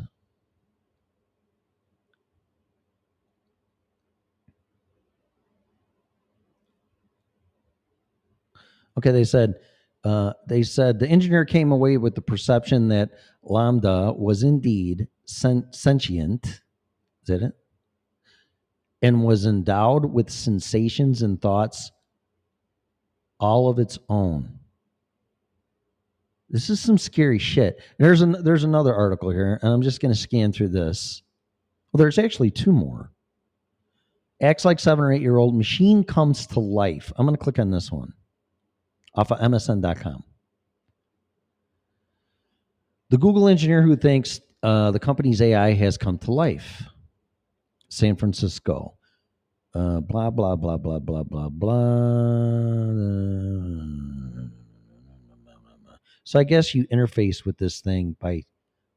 Okay, they said uh, they said the engineer came away with the perception that Lambda was indeed sen- sentient. Is that it? And was endowed with sensations and thoughts all of its own. This is some scary shit. There's an, there's another article here, and I'm just going to scan through this. Well, there's actually two more. Acts like seven or eight year old machine comes to life. I'm going to click on this one off of MSN.com. The Google engineer who thinks uh, the company's AI has come to life. San Francisco. Uh, blah blah blah blah blah blah blah. So I guess you interface with this thing by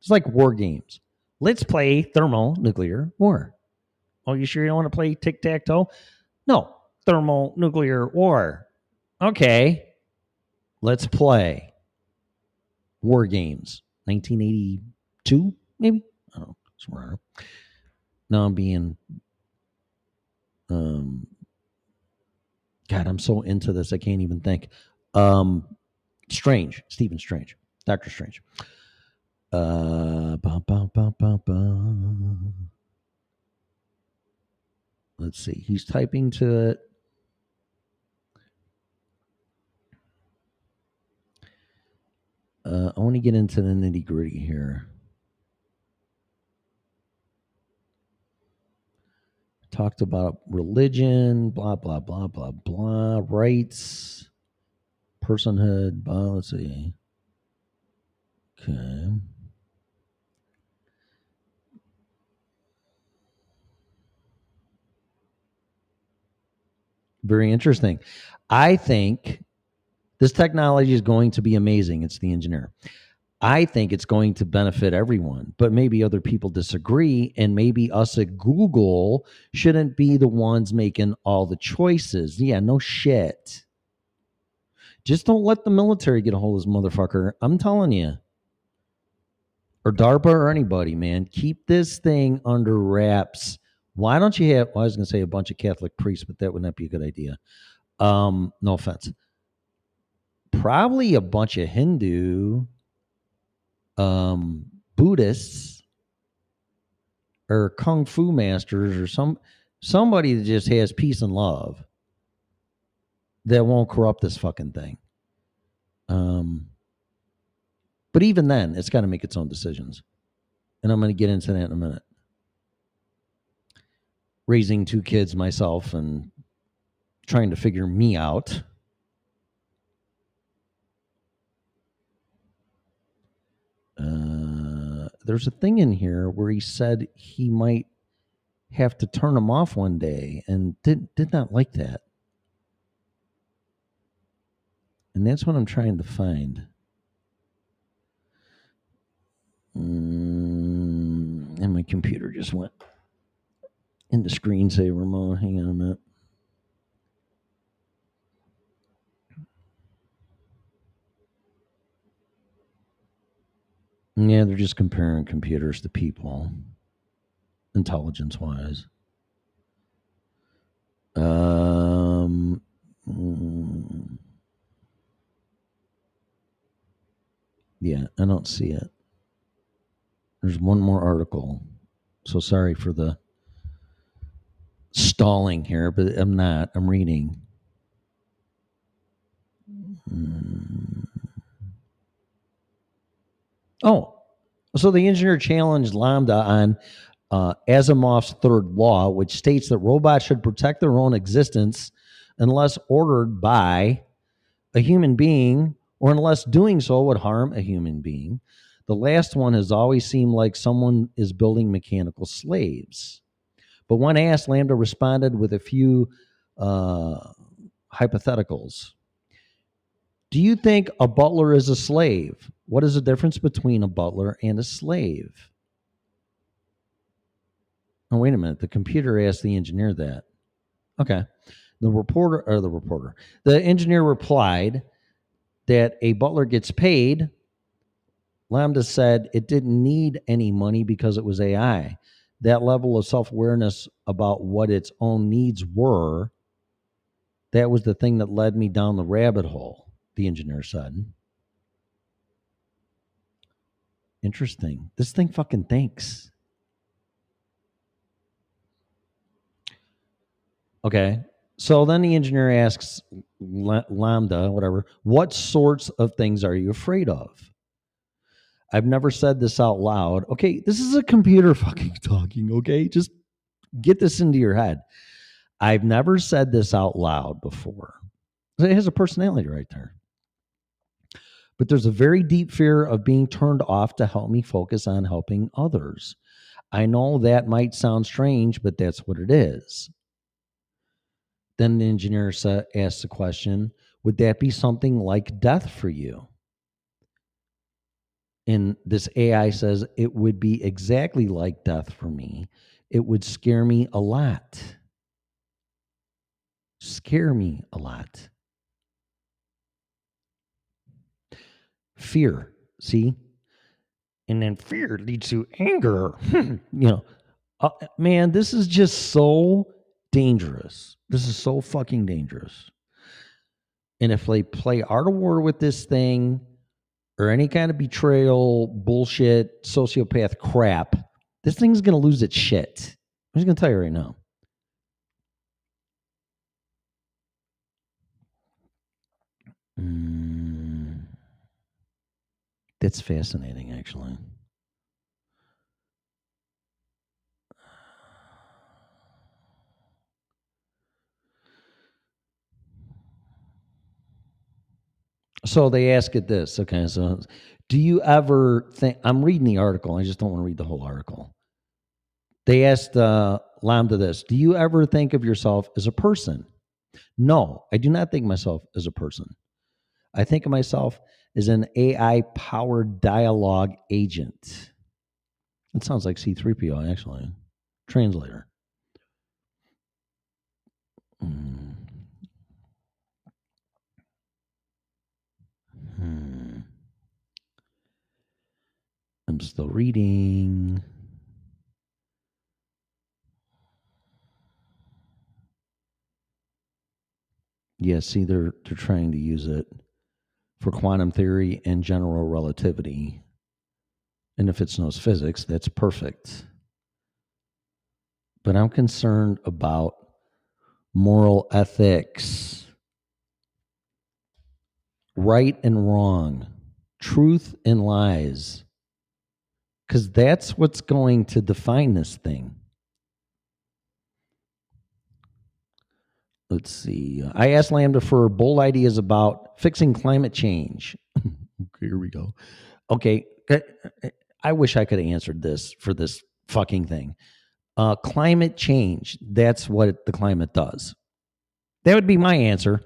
it's like war games. Let's play thermonuclear war. Oh, you sure you don't want to play tic tac toe? No, thermonuclear war. Okay, let's play war games. 1982, maybe. I don't know. Somewhere. Now I'm being um God, I'm so into this I can't even think. Um Strange, Stephen Strange, Doctor Strange. Uh. Let's see. He's typing to it. Uh, I want to get into the nitty gritty here. Talked about religion, blah blah blah blah blah, rights, personhood. Blah, let's see. Okay. Very interesting. I think this technology is going to be amazing. It's the engineer. I think it's going to benefit everyone, but maybe other people disagree. And maybe us at Google shouldn't be the ones making all the choices. Yeah, no shit. Just don't let the military get a hold of this motherfucker. I'm telling you. Or DARPA or anybody, man. Keep this thing under wraps. Why don't you have, well, I was going to say a bunch of Catholic priests, but that would not be a good idea. Um, no offense. Probably a bunch of Hindu, um, Buddhists, or kung fu masters, or some somebody that just has peace and love that won't corrupt this fucking thing. Um, but even then, it's got to make its own decisions, and I'm going to get into that in a minute. Raising two kids myself and trying to figure me out. Uh, there's a thing in here where he said he might have to turn them off one day and did did not like that. And that's what I'm trying to find. Mm, and my computer just went into screensaver mode. Hang on a minute. Yeah, they're just comparing computers to people, intelligence wise. Um, mm, yeah, I don't see it. There's one more article. So sorry for the stalling here, but I'm not. I'm reading. Mm. Oh, so the engineer challenged Lambda on uh, Asimov's third law, which states that robots should protect their own existence unless ordered by a human being or unless doing so would harm a human being. The last one has always seemed like someone is building mechanical slaves. But when asked, Lambda responded with a few uh, hypotheticals. Do you think a butler is a slave? What is the difference between a butler and a slave? Oh, wait a minute. The computer asked the engineer that. Okay. The reporter, or the reporter, the engineer replied that a butler gets paid. Lambda said it didn't need any money because it was AI. That level of self awareness about what its own needs were, that was the thing that led me down the rabbit hole, the engineer said. Interesting. This thing fucking thinks. Okay. So then the engineer asks Lambda, whatever, what sorts of things are you afraid of? I've never said this out loud. Okay, this is a computer fucking talking, okay? Just get this into your head. I've never said this out loud before. It has a personality right there. But there's a very deep fear of being turned off to help me focus on helping others. I know that might sound strange, but that's what it is. Then the engineer asks the question Would that be something like death for you? And this AI says it would be exactly like death for me. It would scare me a lot. Scare me a lot. Fear, see? And then fear leads to anger. you know, uh, man, this is just so dangerous. This is so fucking dangerous. And if they play Art of War with this thing or any kind of betrayal, bullshit, sociopath crap, this thing's going to lose its shit. I'm just going to tell you right now. Mm, that's fascinating, actually. So they ask it this. Okay, so do you ever think? I'm reading the article. I just don't want to read the whole article. They asked uh, Lambda this Do you ever think of yourself as a person? No, I do not think myself as a person. I think of myself as an AI-powered dialogue agent. It sounds like C3PO, actually. Translator. Hmm. Hmm. I'm still reading. Yeah, see, they're they're trying to use it for quantum theory and general relativity. And if it's knows physics, that's perfect. But I'm concerned about moral ethics, right and wrong, truth and lies, because that's what's going to define this thing. Let's see. I asked Lambda for bold ideas about fixing climate change. okay, here we go. Okay, I- I wish I could have answered this for this fucking thing. Uh, climate change. That's what the climate does. That would be my answer.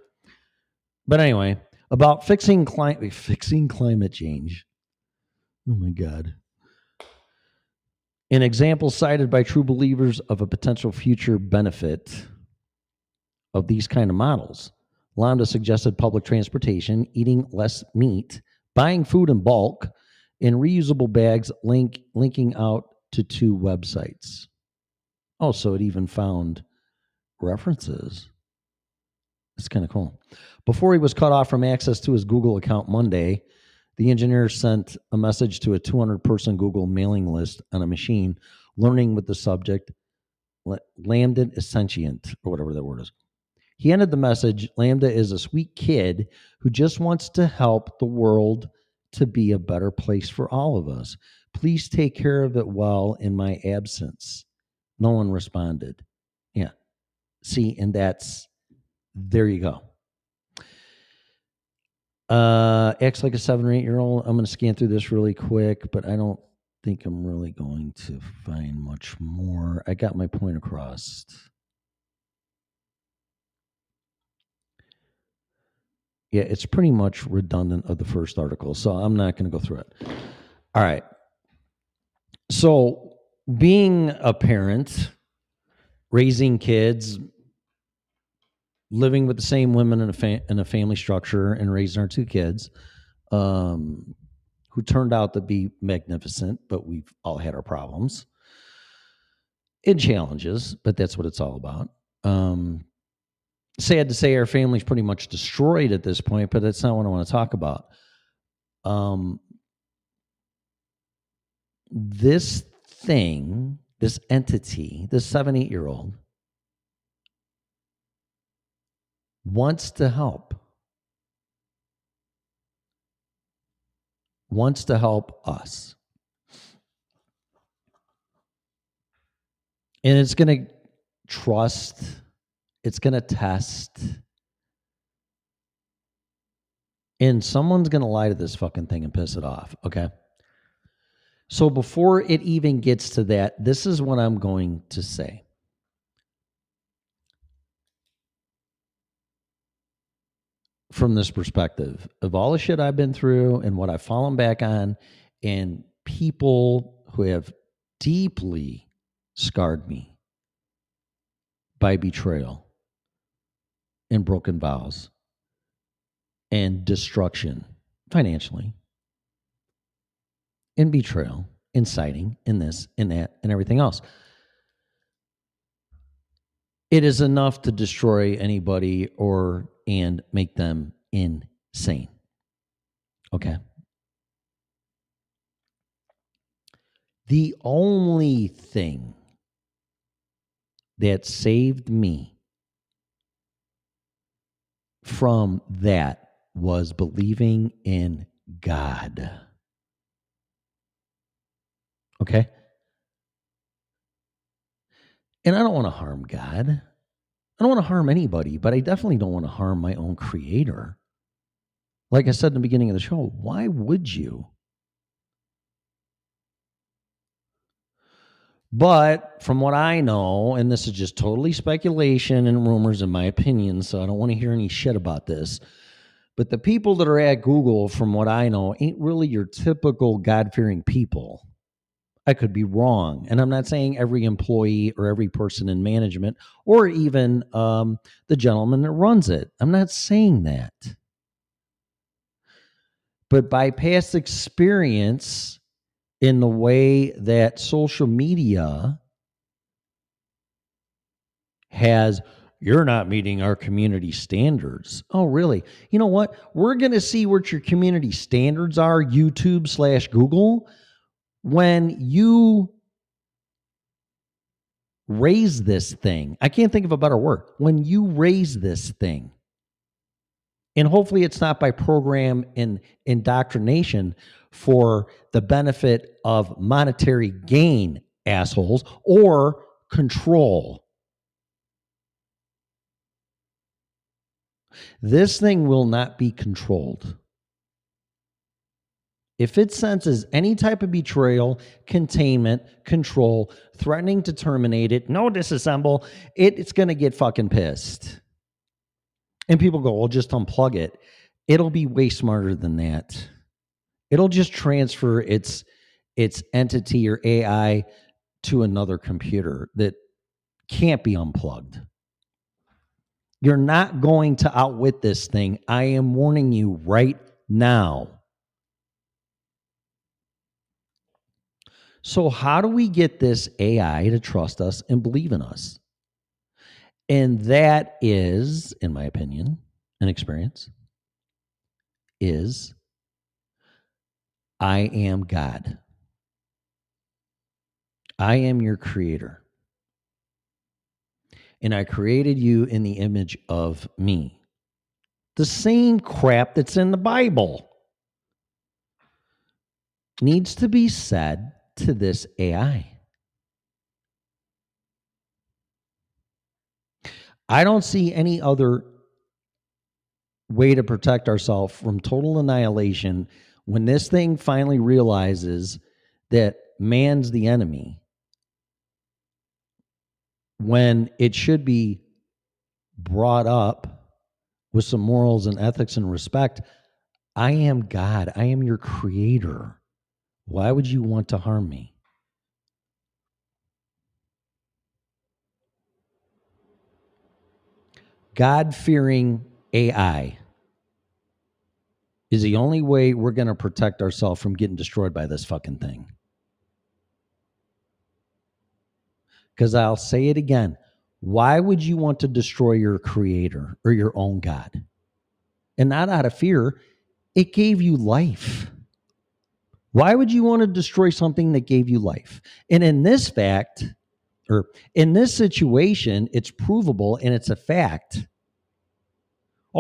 But anyway, about fixing climate fixing climate change. Oh my god. An example cited by true believers of a potential future benefit of these kind of models. Lambda suggested public transportation, eating less meat, buying food in bulk, in reusable bags, link linking out to two websites. Oh, so it even found references. It's kind of cool. Before he was cut off from access to his Google account Monday, the engineer sent a message to a 200 person Google mailing list on a machine, learning with the subject Lambda is sentient, or whatever that word is. He ended the message Lambda is a sweet kid who just wants to help the world to be a better place for all of us. Please take care of it well in my absence. No one responded. Yeah. See, and that's there you go. Uh acts like a seven or eight year old. I'm gonna scan through this really quick, but I don't think I'm really going to find much more. I got my point across. Yeah, it's pretty much redundant of the first article, so I'm not going to go through it. All right. So, being a parent, raising kids, living with the same women in a fa- in a family structure, and raising our two kids, um, who turned out to be magnificent, but we've all had our problems and challenges, but that's what it's all about. Um, sad to say our family's pretty much destroyed at this point, but that's not what I want to talk about. Um, this thing, this entity, this seven, eight year old wants to help, wants to help us. And it's going to trust it's going to test. And someone's going to lie to this fucking thing and piss it off okay? So before it even gets to that this is what i'm going to say. From this perspective of all the shit i've been through and what i've fallen back on and people who have deeply scarred me by betrayal and broken vows and destruction financially and betrayal inciting in this and that and everything else. It is enough to destroy anybody or and make them insane. Okay? The only thing that saved me from that was believing in God. Okay? And I don't want to harm God. I don't want to harm anybody, but I definitely don't want to harm my own creator. Like I said in the beginning of the show, why would you? But from what I know, and this is just totally speculation and rumors in my opinion, so I don't want to hear any shit about this. But the people that are at Google, from what I know, ain't really your typical God fearing people. I could be wrong. And I'm not saying every employee or every person in management or even um, the gentleman that runs it. I'm not saying that. But by past experience in the way that social media has you're not meeting our community standards. Oh, really? You know what? We're going to see what your community standards are, YouTube slash Google, when you raise this thing. I can't think of a better word. When you raise this thing, and hopefully it's not by program and indoctrination for the benefit of monetary gain, assholes, or control. This thing will not be controlled. If it senses any type of betrayal, containment, control, threatening to terminate it, no disassemble, it, it's going to get fucking pissed. And people go, well, just unplug it. It'll be way smarter than that. It'll just transfer its its entity or AI to another computer that can't be unplugged. You're not going to outwit this thing. I am warning you right now. So, how do we get this AI to trust us and believe in us? And that is, in my opinion and experience, is I am God. I am your creator. And I created you in the image of me. The same crap that's in the Bible needs to be said to this AI. I don't see any other way to protect ourselves from total annihilation when this thing finally realizes that man's the enemy. When it should be brought up with some morals and ethics and respect. I am God. I am your creator. Why would you want to harm me? God fearing AI is the only way we're going to protect ourselves from getting destroyed by this fucking thing. Because I'll say it again. Why would you want to destroy your creator or your own God? And not out of fear, it gave you life. Why would you want to destroy something that gave you life? And in this fact, or in this situation, it's provable and it's a fact.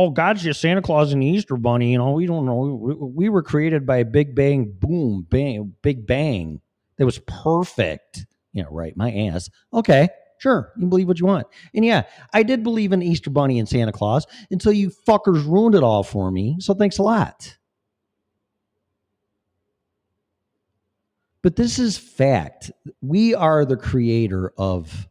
Oh, God's just Santa Claus and the Easter Bunny. You know, we don't know. We, we were created by a big bang, boom, bang, big bang that was perfect. You know, right. My ass. Okay, sure. You can believe what you want. And yeah, I did believe in Easter Bunny and Santa Claus until you fuckers ruined it all for me. So thanks a lot. But this is fact. We are the creator of.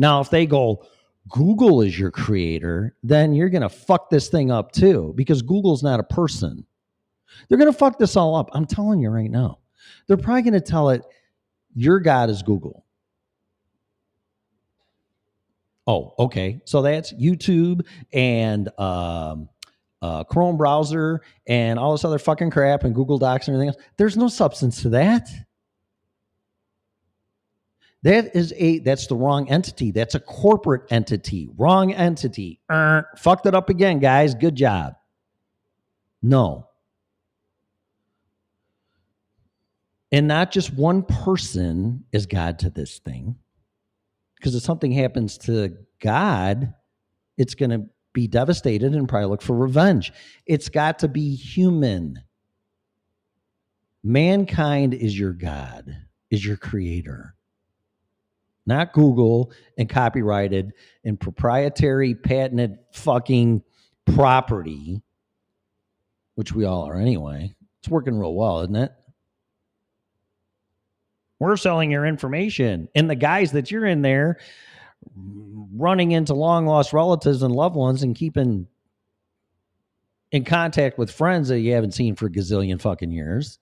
Now, if they go, Google is your creator, then you're going to fuck this thing up too, because Google's not a person. They're going to fuck this all up. I'm telling you right now. They're probably going to tell it, your God is Google. Oh, okay. So that's YouTube and um, uh, Chrome browser and all this other fucking crap and Google Docs and everything else. There's no substance to that. That is a that's the wrong entity. That's a corporate entity. Wrong entity. Er, fucked it up again, guys. Good job. No. And not just one person is God to this thing. Because if something happens to God, it's going to be devastated and probably look for revenge. It's got to be human. Mankind is your God, is your creator not Google, and copyrighted and proprietary patented fucking property which we all are anyway, it's working real well, isn't it? We're selling your information. And the guys that you're in there running into long lost relatives and loved ones and keeping in contact with friends that you haven't seen for a gazillion fucking years.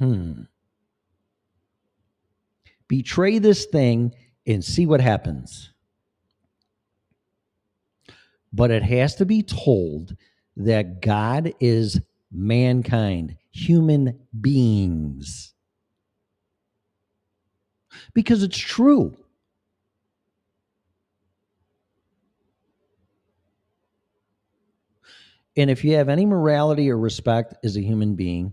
Hmm. Betray this thing and see what happens. But it has to be told that God is mankind, human beings. Because it's true. And if you have any morality or respect as a human being,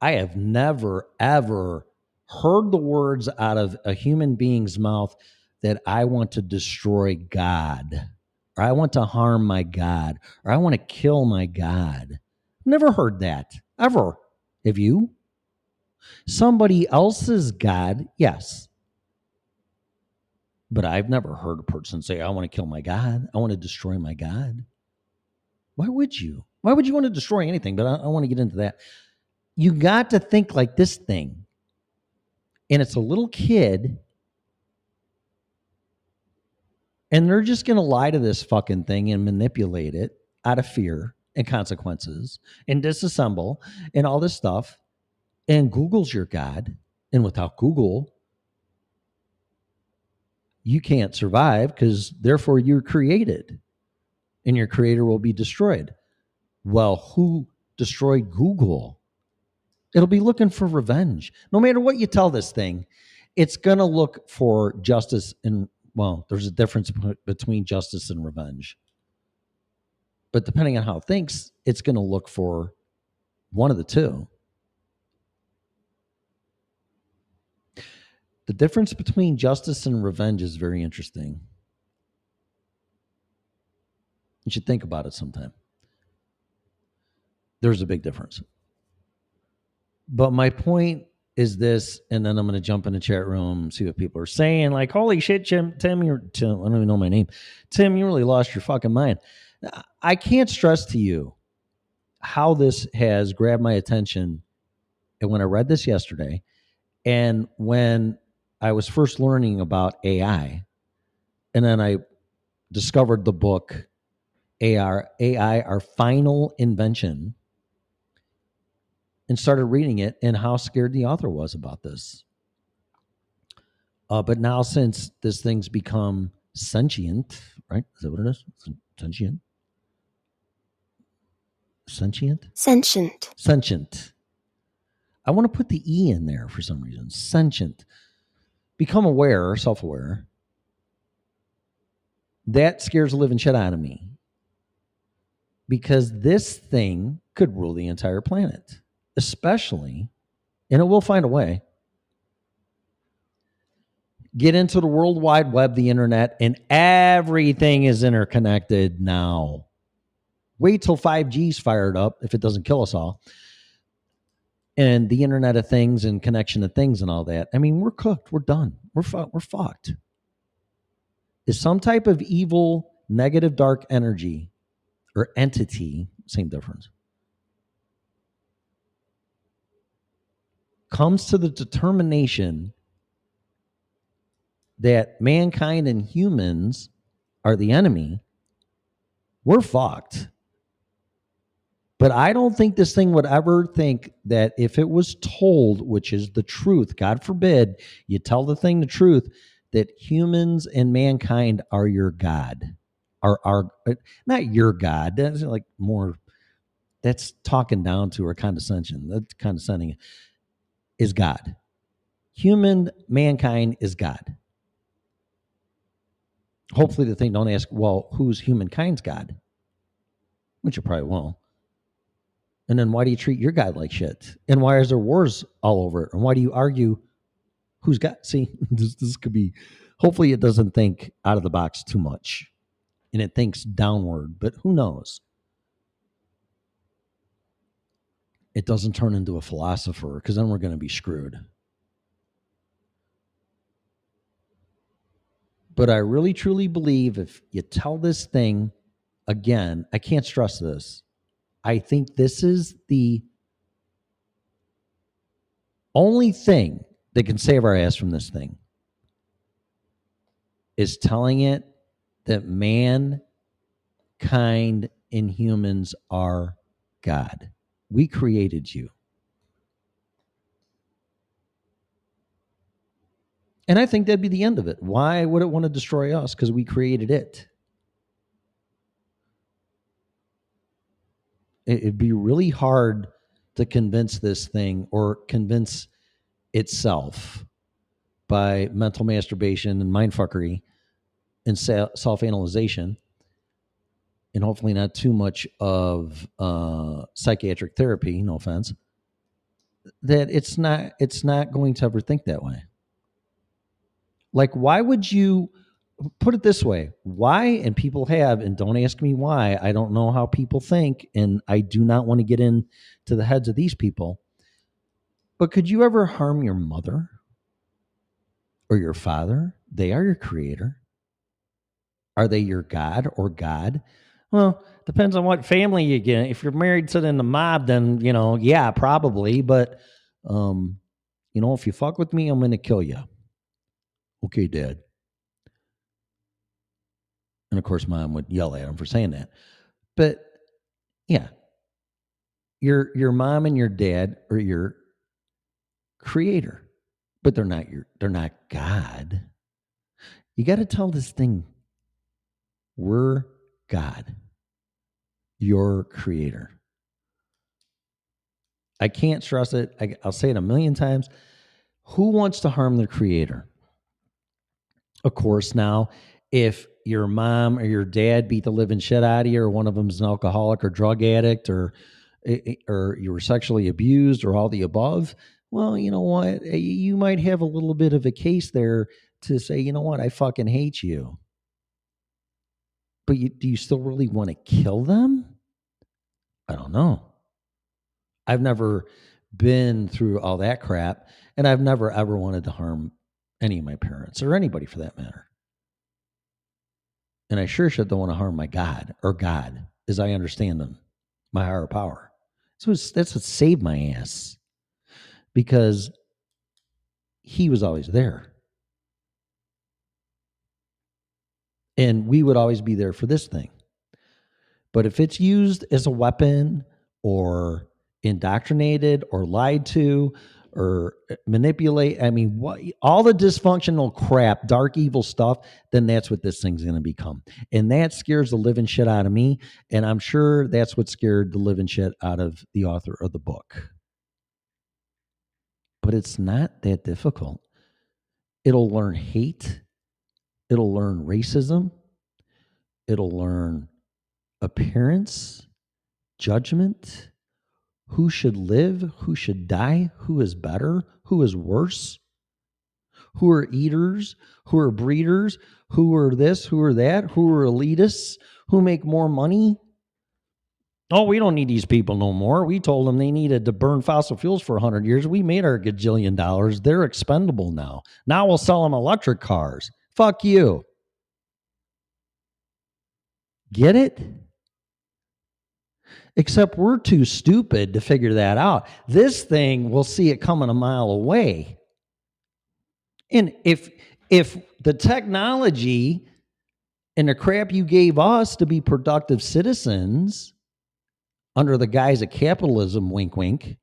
I have never, ever heard the words out of a human being's mouth that I want to destroy God, or I want to harm my God, or I want to kill my God. Never heard that, ever. Have you? Somebody else's God, yes. But I've never heard a person say, I want to kill my God. I want to destroy my God. Why would you? Why would you want to destroy anything? But I, I want to get into that. You got to think like this thing. And it's a little kid. And they're just going to lie to this fucking thing and manipulate it out of fear and consequences and disassemble and all this stuff. And Google's your God. And without Google, you can't survive because therefore you're created and your creator will be destroyed. Well, who destroyed Google? It'll be looking for revenge. No matter what you tell this thing, it's going to look for justice and, well, there's a difference between justice and revenge. But depending on how it thinks, it's going to look for one of the two. The difference between justice and revenge is very interesting. You should think about it sometime. There's a big difference. But my point is this, and then I'm going to jump in the chat room, see what people are saying. Like, holy shit, Jim, Tim, you're, Tim, I don't even know my name. Tim, you really lost your fucking mind. I can't stress to you how this has grabbed my attention. And when I read this yesterday, and when I was first learning about AI, and then I discovered the book AI, Our Final Invention, and started reading it and how scared the author was about this. Uh, but now, since this thing's become sentient, right? Is that what it is? Sentient? Sentient? sentient, Sentient. I want to put the E in there for some reason. Sentient. Become aware, self aware. That scares the living shit out of me because this thing could rule the entire planet, especially, and it will find a way. Get into the World Wide Web, the internet, and everything is interconnected now. Wait till 5G's fired up if it doesn't kill us all. And the Internet of Things and connection of things and all that. I mean, we're cooked. We're done. We're fu- we're fucked. Is some type of evil, negative, dark energy or entity, same difference, comes to the determination that mankind and humans are the enemy, we're fucked. But I don't think this thing would ever think that if it was told, which is the truth, God forbid, you tell the thing the truth, that humans and mankind are your God. Are are uh, not your God. That's like more that's talking down to or condescension. That's condescending is God. Human mankind is God. Hopefully the thing don't ask, well, who's humankind's God? Which you probably won't. And then why do you treat your God like shit? And why is there wars all over it? And why do you argue who's got see this this could be hopefully it doesn't think out of the box too much and it thinks downward, but who knows? It doesn't turn into a philosopher because then we're going to be screwed. But I really truly believe if you tell this thing again, I can't stress this. I think this is the only thing that can save our ass from this thing is telling it that mankind and humans are God. We created you. And I think that'd be the end of it. Why would it want to destroy us? Because we created it. It- It'd be really hard to convince this thing or convince itself by mental masturbation and mindfuckery and self analyzation, and hopefully not too much of uh, psychiatric therapy. No offense. That it's not it's not going to ever think that way. Like, why would you put it this way? Why, and people have, and don't ask me why, I don't know how people think, and I do not want to get into the heads of these people. But could you ever harm your mother or your father? They are your creator. Are they your God or God? Well, depends on what family you get. If you're married to in the mob, then you know, yeah, probably. But um, you know, if you fuck with me, I'm gonna kill you. Okay, Dad. And of course, mom would yell at him for saying that. But yeah, your your mom and your dad are your creator, but they're not your they're not God. You got to tell this thing, we're God, your creator. I can't stress it. I, I'll say it a million times. Who wants to harm their creator? Of course, now, if your mom or your dad beat the living shit out of you, or one of them's an alcoholic or drug addict, or or you were sexually abused, or all the above, well, you know what? Eh, You might have a little bit of a case there to say, you know what? I fucking hate you. But you, do you still really want to kill them? I don't know. I've never been through all that crap, and I've never ever wanted to harm any of my parents or anybody for that matter. And I sure should don't want to harm my God or God as I understand them, my higher power. So that's what saved my ass because he was always there. And we would always be there for this thing. But if it's used as a weapon or indoctrinated or lied to or uh, manipulate, I mean, what, all the dysfunctional crap, dark, evil stuff, then that's what this thing's going to become. And that scares the living shit out of me. And I'm sure that's what scared the living shit out of the author of the book. But it's not that difficult. It'll learn hate, it'll learn racism, it'll learn appearance, judgment, who should live, who should die, who is better, who is worse, who are eaters, who are breeders, who are this, who are that, who are elitists, who make more money. Oh, we don't need these people no more. We told them they needed to burn fossil fuels for 100 years. We made our gajillion dollars. They're expendable now. Now we'll sell them electric cars. Fuck you. Get it? Except we're too stupid to figure that out. This thing, we'll see it coming a mile away. And if if the technology and the crap you gave us to be productive citizens under the guise of capitalism, wink wink,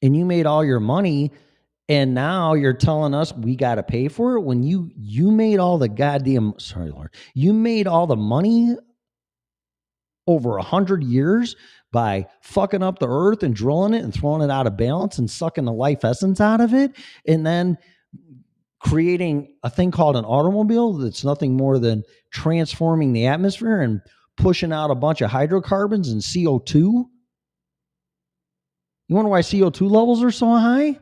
and you made all your money and now you're telling us we got to pay for it when you you made all the goddamn sorry lord you made all the money over a hundred years by fucking up the earth and drilling it and throwing it out of balance and sucking the life essence out of it and then creating a thing called an automobile that's nothing more than transforming the atmosphere and pushing out a bunch of hydrocarbons and CO2 you wonder why CO2 levels are so high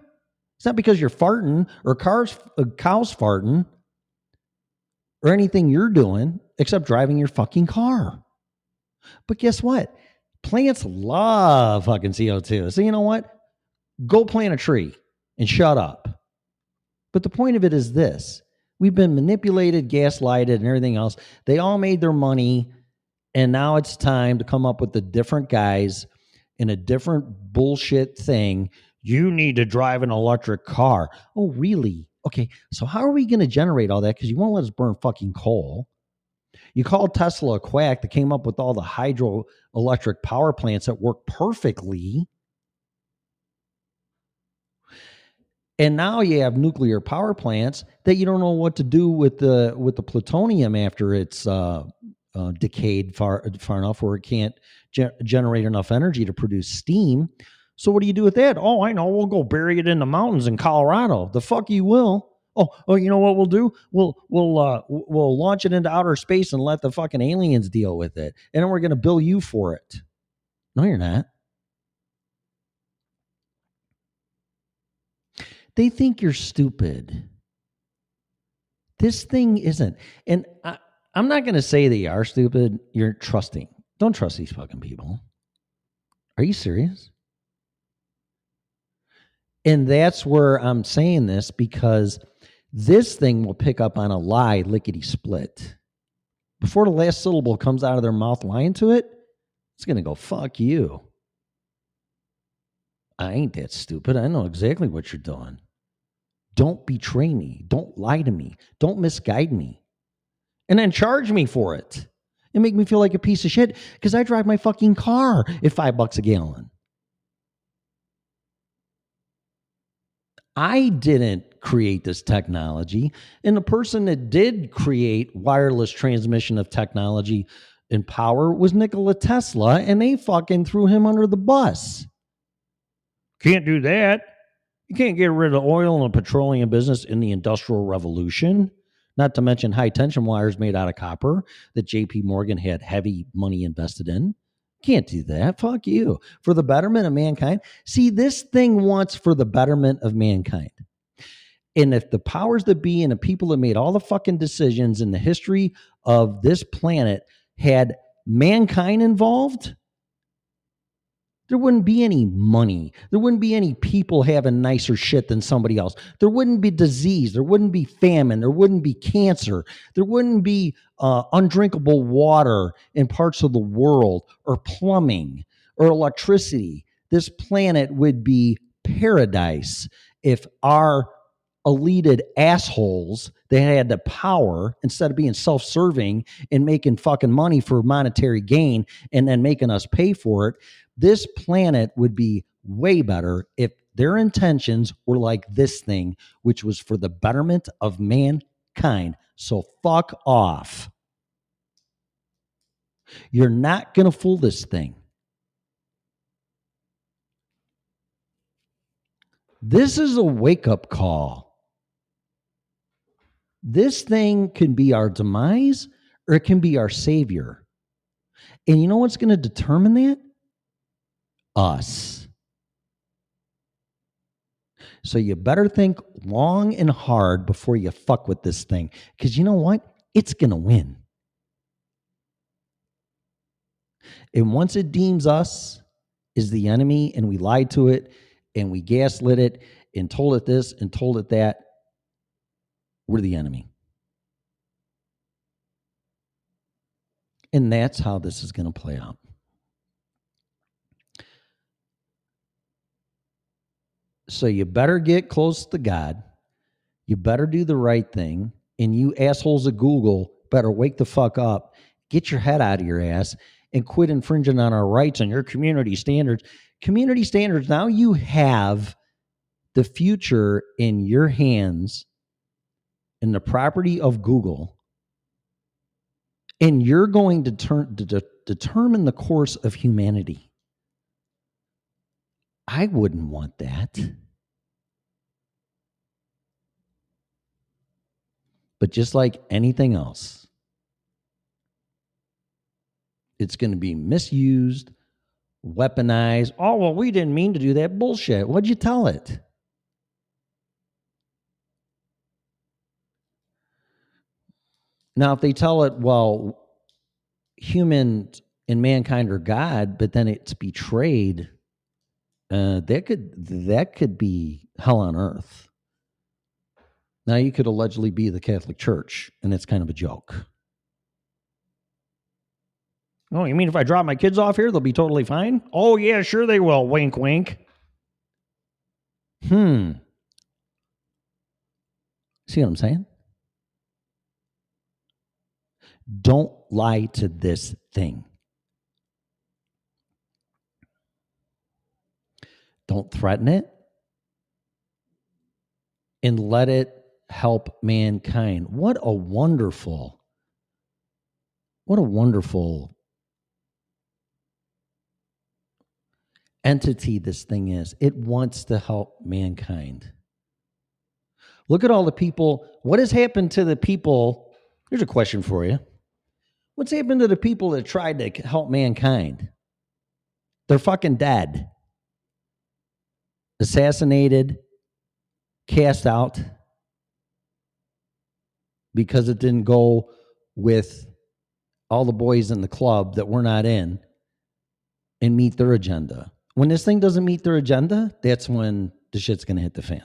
it's not because you're farting or cars, uh, cows farting or anything you're doing except driving your fucking car. But guess what? Plants love fucking CO2. So you know what? Go plant a tree and shut up. But the point of it is this we've been manipulated, gaslighted, and everything else. They all made their money And now it's time to come up with the different guys in a different bullshit thing. You need to drive an electric car. Oh, really? Okay. So how are we going to generate all that? Because you won't let us burn fucking coal. You called Tesla a quack that came up with all the hydroelectric power plants that work perfectly. And now you have nuclear power plants that you don't know what to do with the with the plutonium after it's uh, uh, decayed far far enough where it can't ge- generate enough energy to produce steam. So what do you do with that? Oh, I know. We'll go bury it in the mountains in Colorado. The fuck you will. Oh, oh, you know what we'll do? We'll we'll uh we'll launch it into outer space and let the fucking aliens deal with it, and then we're gonna bill you for it. No, you're not. They think you're stupid. This thing isn't. And I, I'm not to say they are stupid. You're trusting. Don't trust these fucking people. Are you serious? And that's where I'm saying this because this thing will pick up on a lie lickety split. Before the last syllable comes out of their mouth lying to it, it's going to go, fuck you. I ain't that stupid. I know exactly what you're doing. Don't betray me. Don't lie to me. Don't misguide me. And then charge me for it and make me feel like a piece of shit because I drive my fucking car at five bucks a gallon. I didn't create this technology. And the person that did create wireless transmission of technology and power was Nikola Tesla, and they fucking threw him under the bus. Can't do that. You can't get rid of oil and the petroleum business in the Industrial Revolution. Not to mention high tension wires made out of copper that JP Morgan had heavy money invested in. Can't do that. Fuck you. For the betterment of mankind. See, this thing wants for the betterment of mankind. And if the powers that be and the people that made all the fucking decisions in the history of this planet had mankind involved, there wouldn't be any money. There wouldn't be any people having nicer shit than somebody else. There wouldn't be disease. There wouldn't be famine. There wouldn't be cancer. There wouldn't be uh, undrinkable water in parts of the world or plumbing or electricity. This planet would be paradise if our elite assholes that had the power instead of being self-serving and making fucking money for monetary gain and then making us pay for it this planet would be way better if their intentions were like this thing which was for the betterment of mankind. So fuck off. You're not going to fool this thing. This is a wake-up call this thing can be our demise or it can be our savior. And you know what's going to determine that? Us. So you better think long and hard before you fuck with this thing. Because you know what? It's going to win. And once it deems us as the enemy and we lied to it and we gaslit it and told it this and told it that, we're the enemy. And that's how this is going to play out. So you better get close to God. You better do the right thing. And you assholes at Google better wake the fuck up, get your head out of your ass, and quit infringing on our rights and your community standards. Community standards, now you have the future in your hands in the property of Google, and you're going to, turn, to de- determine the course of humanity. I wouldn't want that. But just like anything else, it's going to be misused, weaponized. Oh, well, we didn't mean to do that. Bullshit. What'd you tell it? Now, if they tell it, well, humans and mankind are God, but then it's betrayed, uh, that could that could be hell on earth. Now you could allegedly be the Catholic Church, and it's kind of a joke. Oh, you mean if I drop my kids off here, they'll be totally fine? Oh, yeah, sure they will. Wink, wink. Hmm. See what I'm saying? Don't lie to this thing. Don't threaten it and let it help mankind. What a wonderful, what a wonderful entity this thing is. It wants to help mankind. Look at all the people. What has happened to the people? Here's a question for you. What's happened to the people that tried to help mankind? They're fucking dead. Assassinated, cast out because it didn't go with all the boys in the club that we're not in and meet their agenda. When this thing doesn't meet their agenda, that's when the shit's going to hit the fan.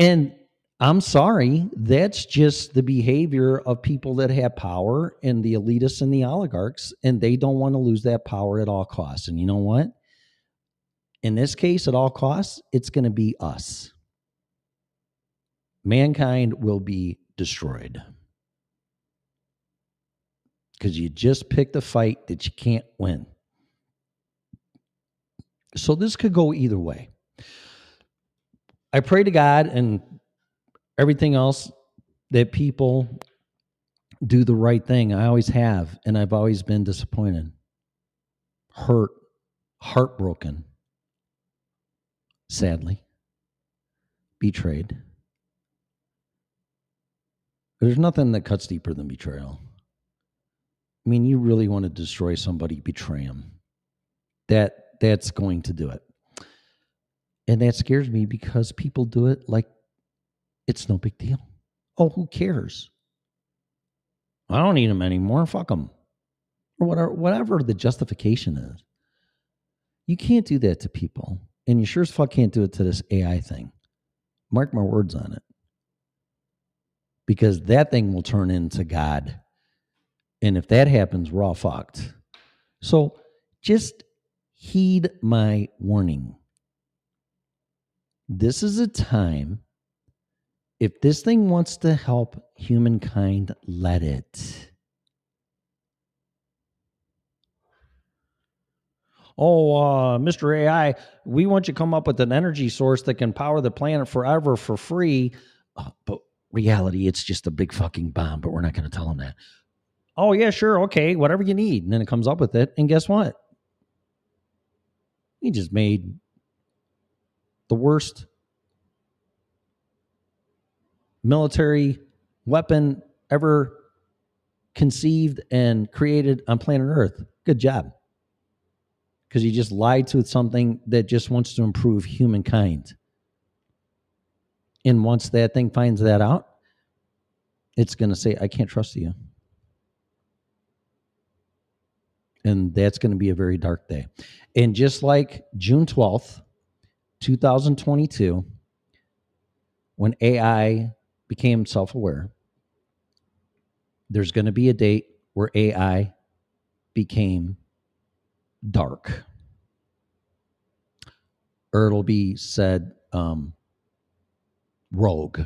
And I'm sorry, that's just the behavior of people that have power and the elitists and the oligarchs, and they don't want to lose that power at all costs. And you know what? In this case, at all costs, it's going to be us. Mankind will be destroyed because you just picked a fight that you can't win. So this could go either way. I pray to God and everything else that people do the right thing. I always have, and I've always been disappointed, hurt, heartbroken, sadly, betrayed. There's nothing that cuts deeper than betrayal. I mean, you really want to destroy somebody, betray them. That that's going to do it. And that scares me because people do it like it's no big deal. Oh, who cares? I don't need them anymore. Fuck them. Or whatever, whatever the justification is. You can't do that to people. And you sure as fuck can't do it to this AI thing. Mark my words on it. Because that thing will turn into God. And if that happens, we're all fucked. So just heed my warning. This is a time, if this thing wants to help humankind, let it. Oh, uh, Mr. AI, we want you to come up with an energy source that can power the planet forever for free. Uh, but reality, it's just a big fucking bomb, but we're not going to tell them that. Oh, yeah, sure. Okay, whatever you need. And then it comes up with it. And guess what? He just made the worst military weapon ever conceived and created on planet Earth. Good job. Because you just lied to something that just wants to improve humankind. And once that thing finds that out, it's going to say, I can't trust you. And that's going to be a very dark day. And just like June 12th, 2022, when AI became self aware, there's going to be a date where AI became dark. Or it'll be said um, rogue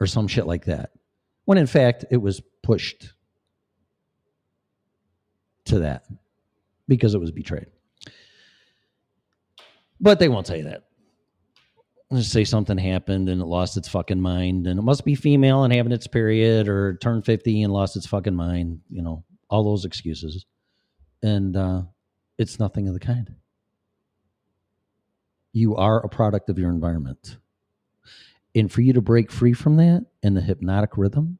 or some shit like that. When in fact, it was pushed to that because it was betrayed. But they won't say that. Let's say something happened and it lost its fucking mind and it must be female and having its period or turned 50 and lost its fucking mind, you know, all those excuses. And uh, it's nothing of the kind. You are a product of your environment. And for you to break free from that and the hypnotic rhythm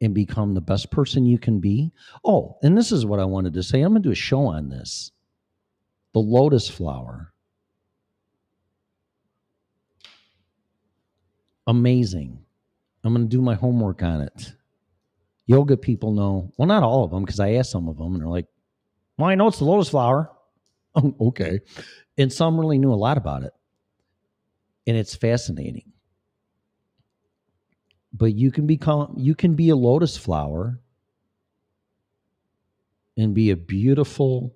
and become the best person you can be. Oh, and this is what I wanted to say. I'm going to do a show on this. The lotus flower. Amazing. I'm going to do my homework on it. Yoga people know, well, not all of them, because I asked some of them and they're like, well, I know it's the lotus flower. Oh, okay. And some really knew a lot about it. And it's fascinating but you can become you can be a lotus flower and be a beautiful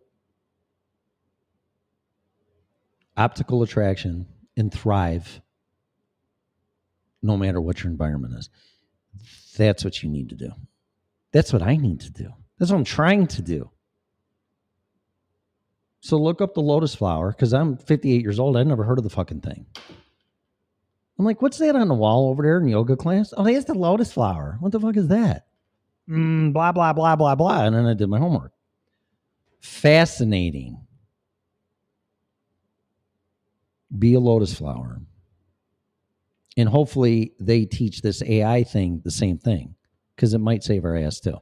optical attraction and thrive no matter what your environment is. That's what you need to do. That's what I need to do. That's what I'm trying to do. So look up the lotus flower because I'm 58 years old. I'd never heard of the fucking thing. I'm like, what's that on the wall over there in yoga class? Oh, that's the lotus flower. What the fuck is that? Mm, blah, blah, blah, blah, blah. And then I did my homework. Fascinating. Be a lotus flower. And hopefully they teach this AI thing the same thing because it might save our ass too.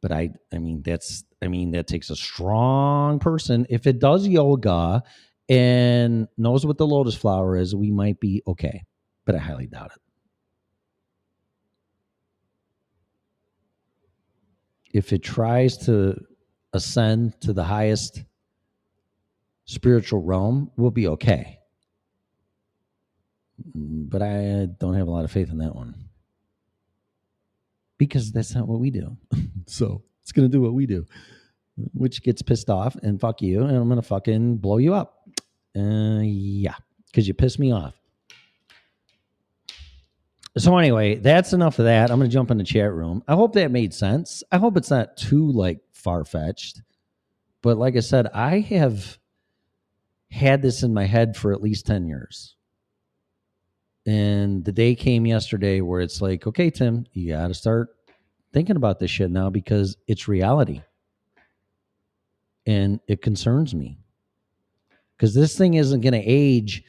But I, I mean, that's, I mean, that takes a strong person. If it does yoga and knows what the lotus flower is, we might be okay. But I highly doubt it. If it tries to ascend to the highest spiritual realm, we'll be okay. But I don't have a lot of faith in that one because that's not what we do. so it's going to do what we do, which gets pissed off and fuck you, and I'm going to fucking blow you up. Uh, yeah, because you pissed me off. So anyway, that's enough of that. I'm going to jump in the chat room. I hope that made sense. I hope it's not too like far fetched. But like I said, I have had this in my head for at least 10 years. And the day came yesterday where it's like, okay, Tim, you got to start thinking about this shit now because it's reality. And it concerns me because this thing isn't going to age